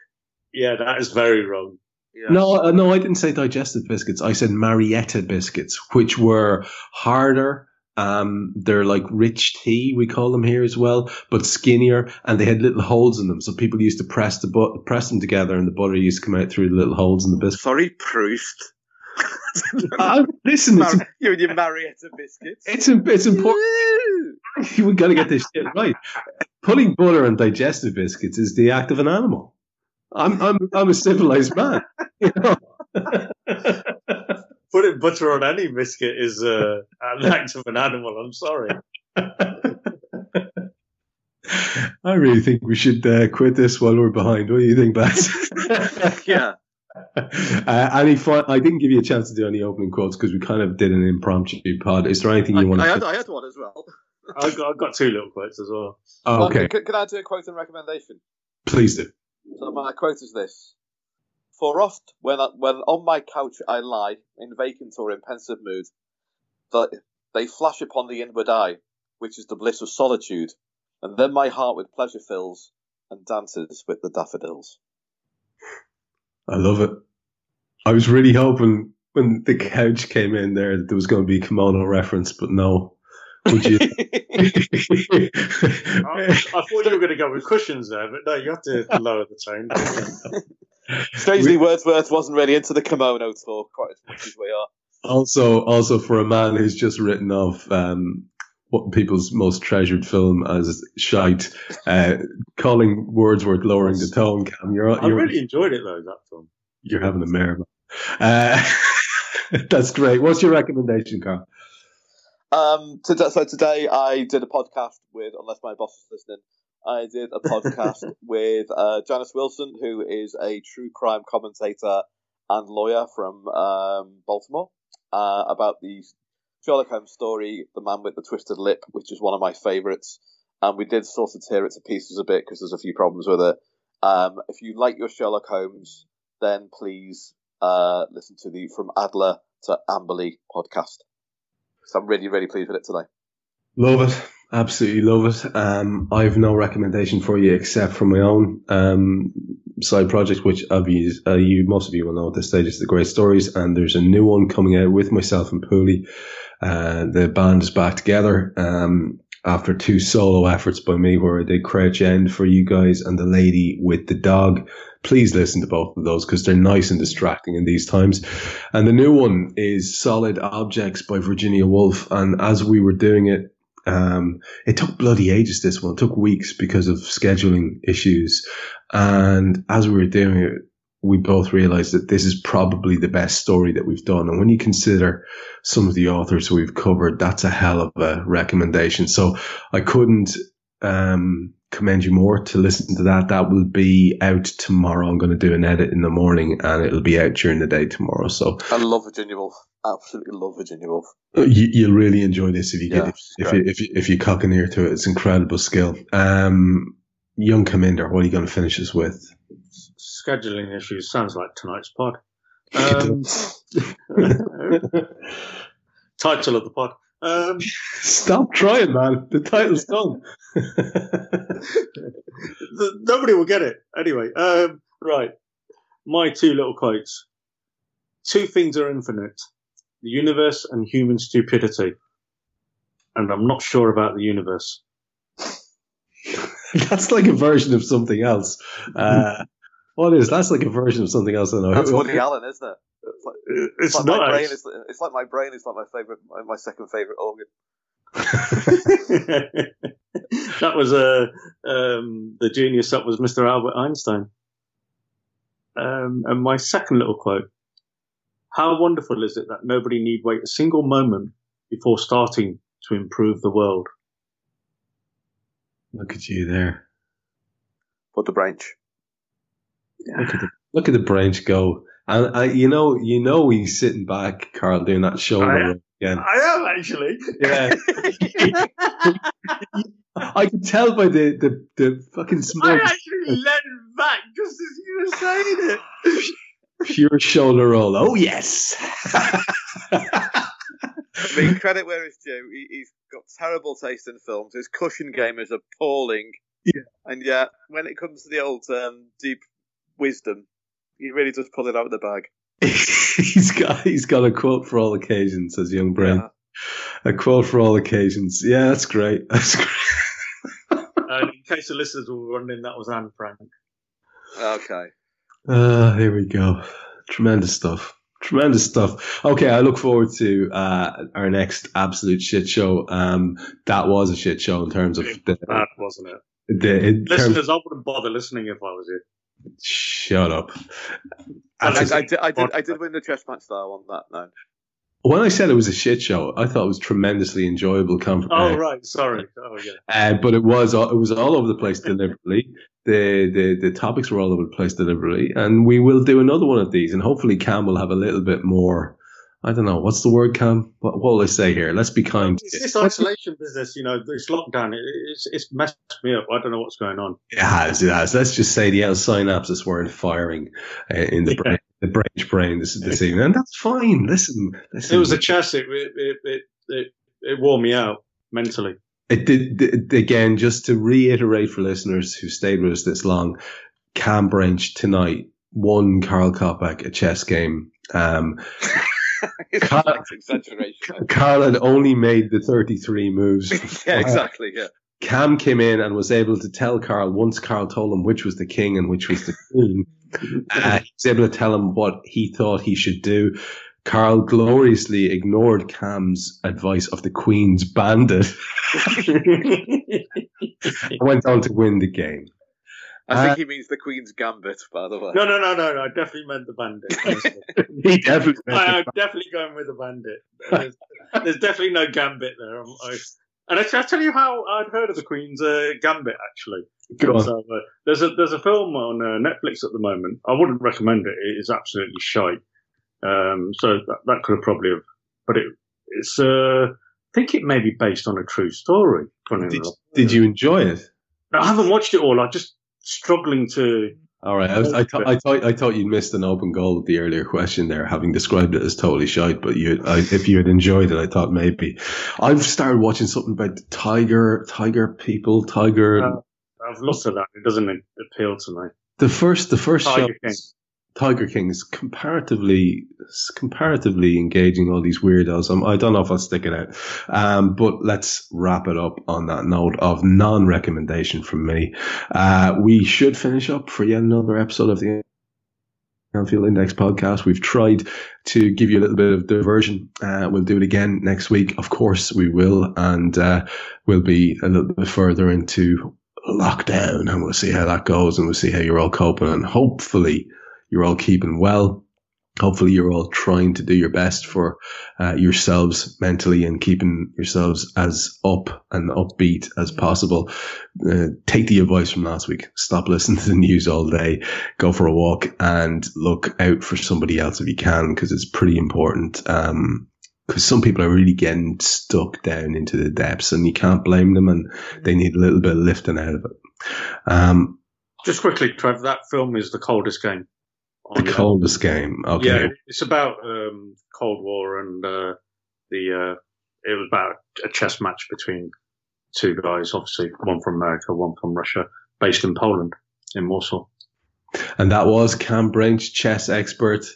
B: Yeah, that is very wrong.
C: Yeah.
A: No, uh, no, I didn't say digestive biscuits. I said Marietta biscuits, which were harder. Um, they're like rich tea, we call them here as well, but skinnier, and they had little holes in them. So people used to press the but- press them together, and the butter used to come out through the little holes in the biscuit.
C: Sorry, Proust.
A: Uh, listen, it's,
C: Mar- you and your Marietta biscuits.
A: it's it's important. We got to get this shit right. Putting butter on digestive biscuits is the act of an animal. I'm I'm I'm a civilized man. You know?
B: Putting butter on any biscuit is uh, an act of an animal. I'm sorry.
A: I really think we should uh, quit this while we're behind. What do you think, Baz?
C: yeah.
A: Uh, any fi- I didn't give you a chance to do any opening quotes because we kind of did an impromptu pod. Is there anything
C: I,
A: you want
C: I,
A: to?
C: had, I had one as well.
B: I've got, I've got two little quotes as well.
A: Oh, okay,
C: Can, can I do a quote and recommendation?
A: please do.
C: So my quote is this: For oft, when I, when on my couch I lie in vacant or in pensive mood, that they flash upon the inward eye, which is the bliss of solitude, and then my heart with pleasure fills and dances with the daffodils.
A: I love it. I was really hoping when the couch came in there that there was going to be a kimono reference, but no. Would you?
B: I, I thought you were going to go with cushions there, but no, you have to lower the tone.
C: Strangely, Wordsworth wasn't really into the kimono talk quite as much as we are.
A: Also, also for a man who's just written off um, what people's most treasured film as shite, uh, calling Wordsworth lowering the tone. Kam, you're,
B: I
A: you're
B: really enjoyed it though. That film.
A: you're having a mare. Uh, that's great. What's your recommendation, Karl?
C: Um, today, so today I did a podcast with, unless my boss is listening, I did a podcast with uh, Janice Wilson, who is a true crime commentator and lawyer from um, Baltimore, uh, about the Sherlock Holmes story, The Man with the Twisted Lip, which is one of my favourites. And we did sort of tear it to pieces a bit because there's a few problems with it. Um, if you like your Sherlock Holmes, then please uh, listen to the From Adler to Amberley podcast. So I'm really, really pleased with it today.
A: Love it. Absolutely love it. Um, I've no recommendation for you except for my own um, side project, which obvious, uh, you most of you will know at this stage is the Great Stories, and there's a new one coming out with myself and Pooley. Uh, the band is back together um, after two solo efforts by me, where I did Crouch End for you guys and the Lady with the Dog. Please listen to both of those because they're nice and distracting in these times. And the new one is Solid Objects by Virginia Woolf. And as we were doing it, um, it took bloody ages. This one it took weeks because of scheduling issues. And as we were doing it, we both realized that this is probably the best story that we've done. And when you consider some of the authors we've covered, that's a hell of a recommendation. So I couldn't, um, commend you more to listen to that. That will be out tomorrow. I'm going to do an edit in the morning and it'll be out during the day tomorrow. So
C: I love Virginia Woolf. Absolutely love Virginia Woolf.
A: uh, you, you'll really enjoy this if you get
C: Yeah,
A: if, if you if you if you cock an ear to it. It's incredible skill. Um, young Commander, what are you going to finish us with?
B: Scheduling issues sounds like tonight's pod. Um, title of the pod. Um,
A: Stop trying, man. The title's done.
B: the, nobody will get it anyway. Um, right, my two little quotes. Two things are infinite: the universe and human stupidity. And I'm not sure about the universe.
A: That's like a version of something else. Uh, what is? That's like a version of something else. I know.
C: That's Woody Allen, isn't it? It's like,
B: It's,
C: it's
B: not.
C: my brain. Is, it's like my brain is like my favorite, my, my second favorite organ.
B: that was uh, um, the genius. That was Mr. Albert Einstein. Um, and my second little quote: "How wonderful is it that nobody need wait a single moment before starting to improve the world."
A: Look at you there.
C: Put the branch.
A: Look at the look at the branch go. And I, you know, you know, he's sitting back, Karl, doing that shoulder
B: I-
A: roll again.
B: I am actually.
A: Yeah. I could tell by the the, the fucking smile.
B: I
A: smoke,
B: actually leaned back just as you were saying it.
A: pure shoulder roll. Oh yes.
C: I mean, credit where it's due. He, he's got terrible taste in films. His cushion game is appalling.
A: Yeah.
C: And yet, when it comes to the old um, deep wisdom, he really does pull it out of the bag.
A: he's got he's got a quote for all occasions, says young Brent.
C: Yeah.
A: A quote for all occasions. Yeah, that's great. That's great.
B: And in case the listeners were wondering, that was Anne Frank.
C: Okay.
A: Uh, here we go. Tremendous stuff. Tremendous stuff. Okay, I look forward to uh, our next absolute shit show. Um, that was a shit show in terms of the,
B: Bad, wasn't it?
A: the in terms,
B: Listeners, I wouldn't bother listening if I was you.
A: Shut up.
C: I,
B: That's
C: I,
B: a-
C: did, I, did, I did win the chess match style on that now.
A: When I said it was a shit show, I thought it was tremendously enjoyable. Com-
B: Oh
A: uh,
B: right, sorry. Oh yeah.
A: Uh, but it was all- it was all over the place deliberately. The, the the topics were all over the place deliberately, and we will do another one of these, and hopefully Kam will have a little bit more I don't know what's the word, Kam. What, what will I say here? Let's be kind.
B: It's this isolation business, you know, this lockdown. It, it's it's messed me up. I don't know what's going on.
A: It has. It has. Let's just say the L synapses weren't firing uh, in the
B: Yeah.
A: brain, the brain brain this this evening, and that's fine. Listen, listen.
B: It was a chess. It it it it, it, it wore me out mentally.
A: It did, did- again, just to reiterate for listeners who stayed with us this long, Kam Brainch tonight won Karl Coppack a chess game. Um,
C: Karl- exaggeration.
A: Karl had only made the 33 moves.
C: yeah, exactly. Yeah.
A: Kam came in and was able to tell Karl, once Karl told him which was the king and which was the queen, uh, he was able to tell him what he thought he should do. Karl gloriously ignored Kam's advice of the Queen's bandit and went on to win the game.
C: I
A: Uh,
C: think he means the Queen's Gambit, by the way.
B: No, no, no, no, no. I definitely meant the bandit.
A: He definitely
B: I, I'm definitely going with the bandit. There's, there's definitely no gambit there. I'm- I, and I, I tell you how I'd heard of the Queen's uh, gambit actually.
A: Go on.
B: So, uh, there's a there's a film on uh, Netflix at the moment. I wouldn't recommend it. It is absolutely shite. Um, so that, that could have probably have, but it it's uh, I think it may be based on a true story.
A: Did, did you enjoy it?
B: I haven't watched it all. I'm just struggling to.
A: All right, I, was, I, th- I thought I thought you'd missed an open goal with the earlier question there, having described it as totally shite. But you, I, if you had enjoyed it, I thought maybe. I've started watching something about tiger, tiger people, tiger.
B: Uh, I've looked at that. It doesn't appeal to me.
A: the first, the first show,
B: Tiger King.
A: Tiger King is comparatively, comparatively engaging. All these weirdos. I'm, I don't know if I'll stick it out. Um, but let's wrap it up on that note of non-recommendation from me. Uh, we should finish up for yet another episode of the Anfield Index podcast. We've tried to give you a little bit of diversion. Uh, we'll do it again next week. Of course we will. And, uh, we'll be a little bit further into lockdown and we'll see how that goes and we'll see how you're all coping and hopefully you're all keeping well. Hopefully you're all trying to do your best for uh, yourselves mentally and keeping yourselves as up and upbeat as possible. Uh, take the advice from last week. Stop listening to the news all day. Go for a walk and look out for somebody else if you can because it's pretty important. Um, because some people are really getting stuck down into the depths and you can't blame them and they need a little bit of lifting out of it. Um,
B: Just quickly, Trev, that film is the coldest game.
A: The coldest game. Okay.
B: Yeah, it's about um, Cold War and uh, the. Uh, it was about a chess match between two guys, obviously one from America, one from Russia, based in Poland, in Warsaw.
A: And that was Kam Brainch, chess expert.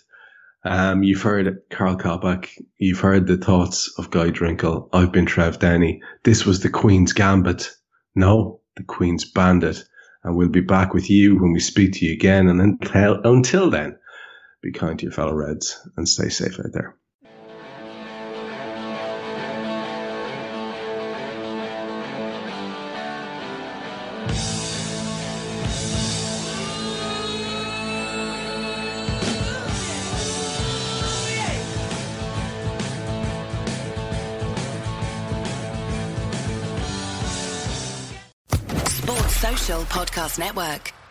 A: Um, you've heard Karl Coppack. You've heard the thoughts of Guy Drinkel. I've been Trev Downey. This was the Queen's Gambit. No, the Queen's Bandit. And we'll be back with you when we speak to you again. And until, until then, be kind to your fellow Reds and stay safe out there.
E: Podcast Network.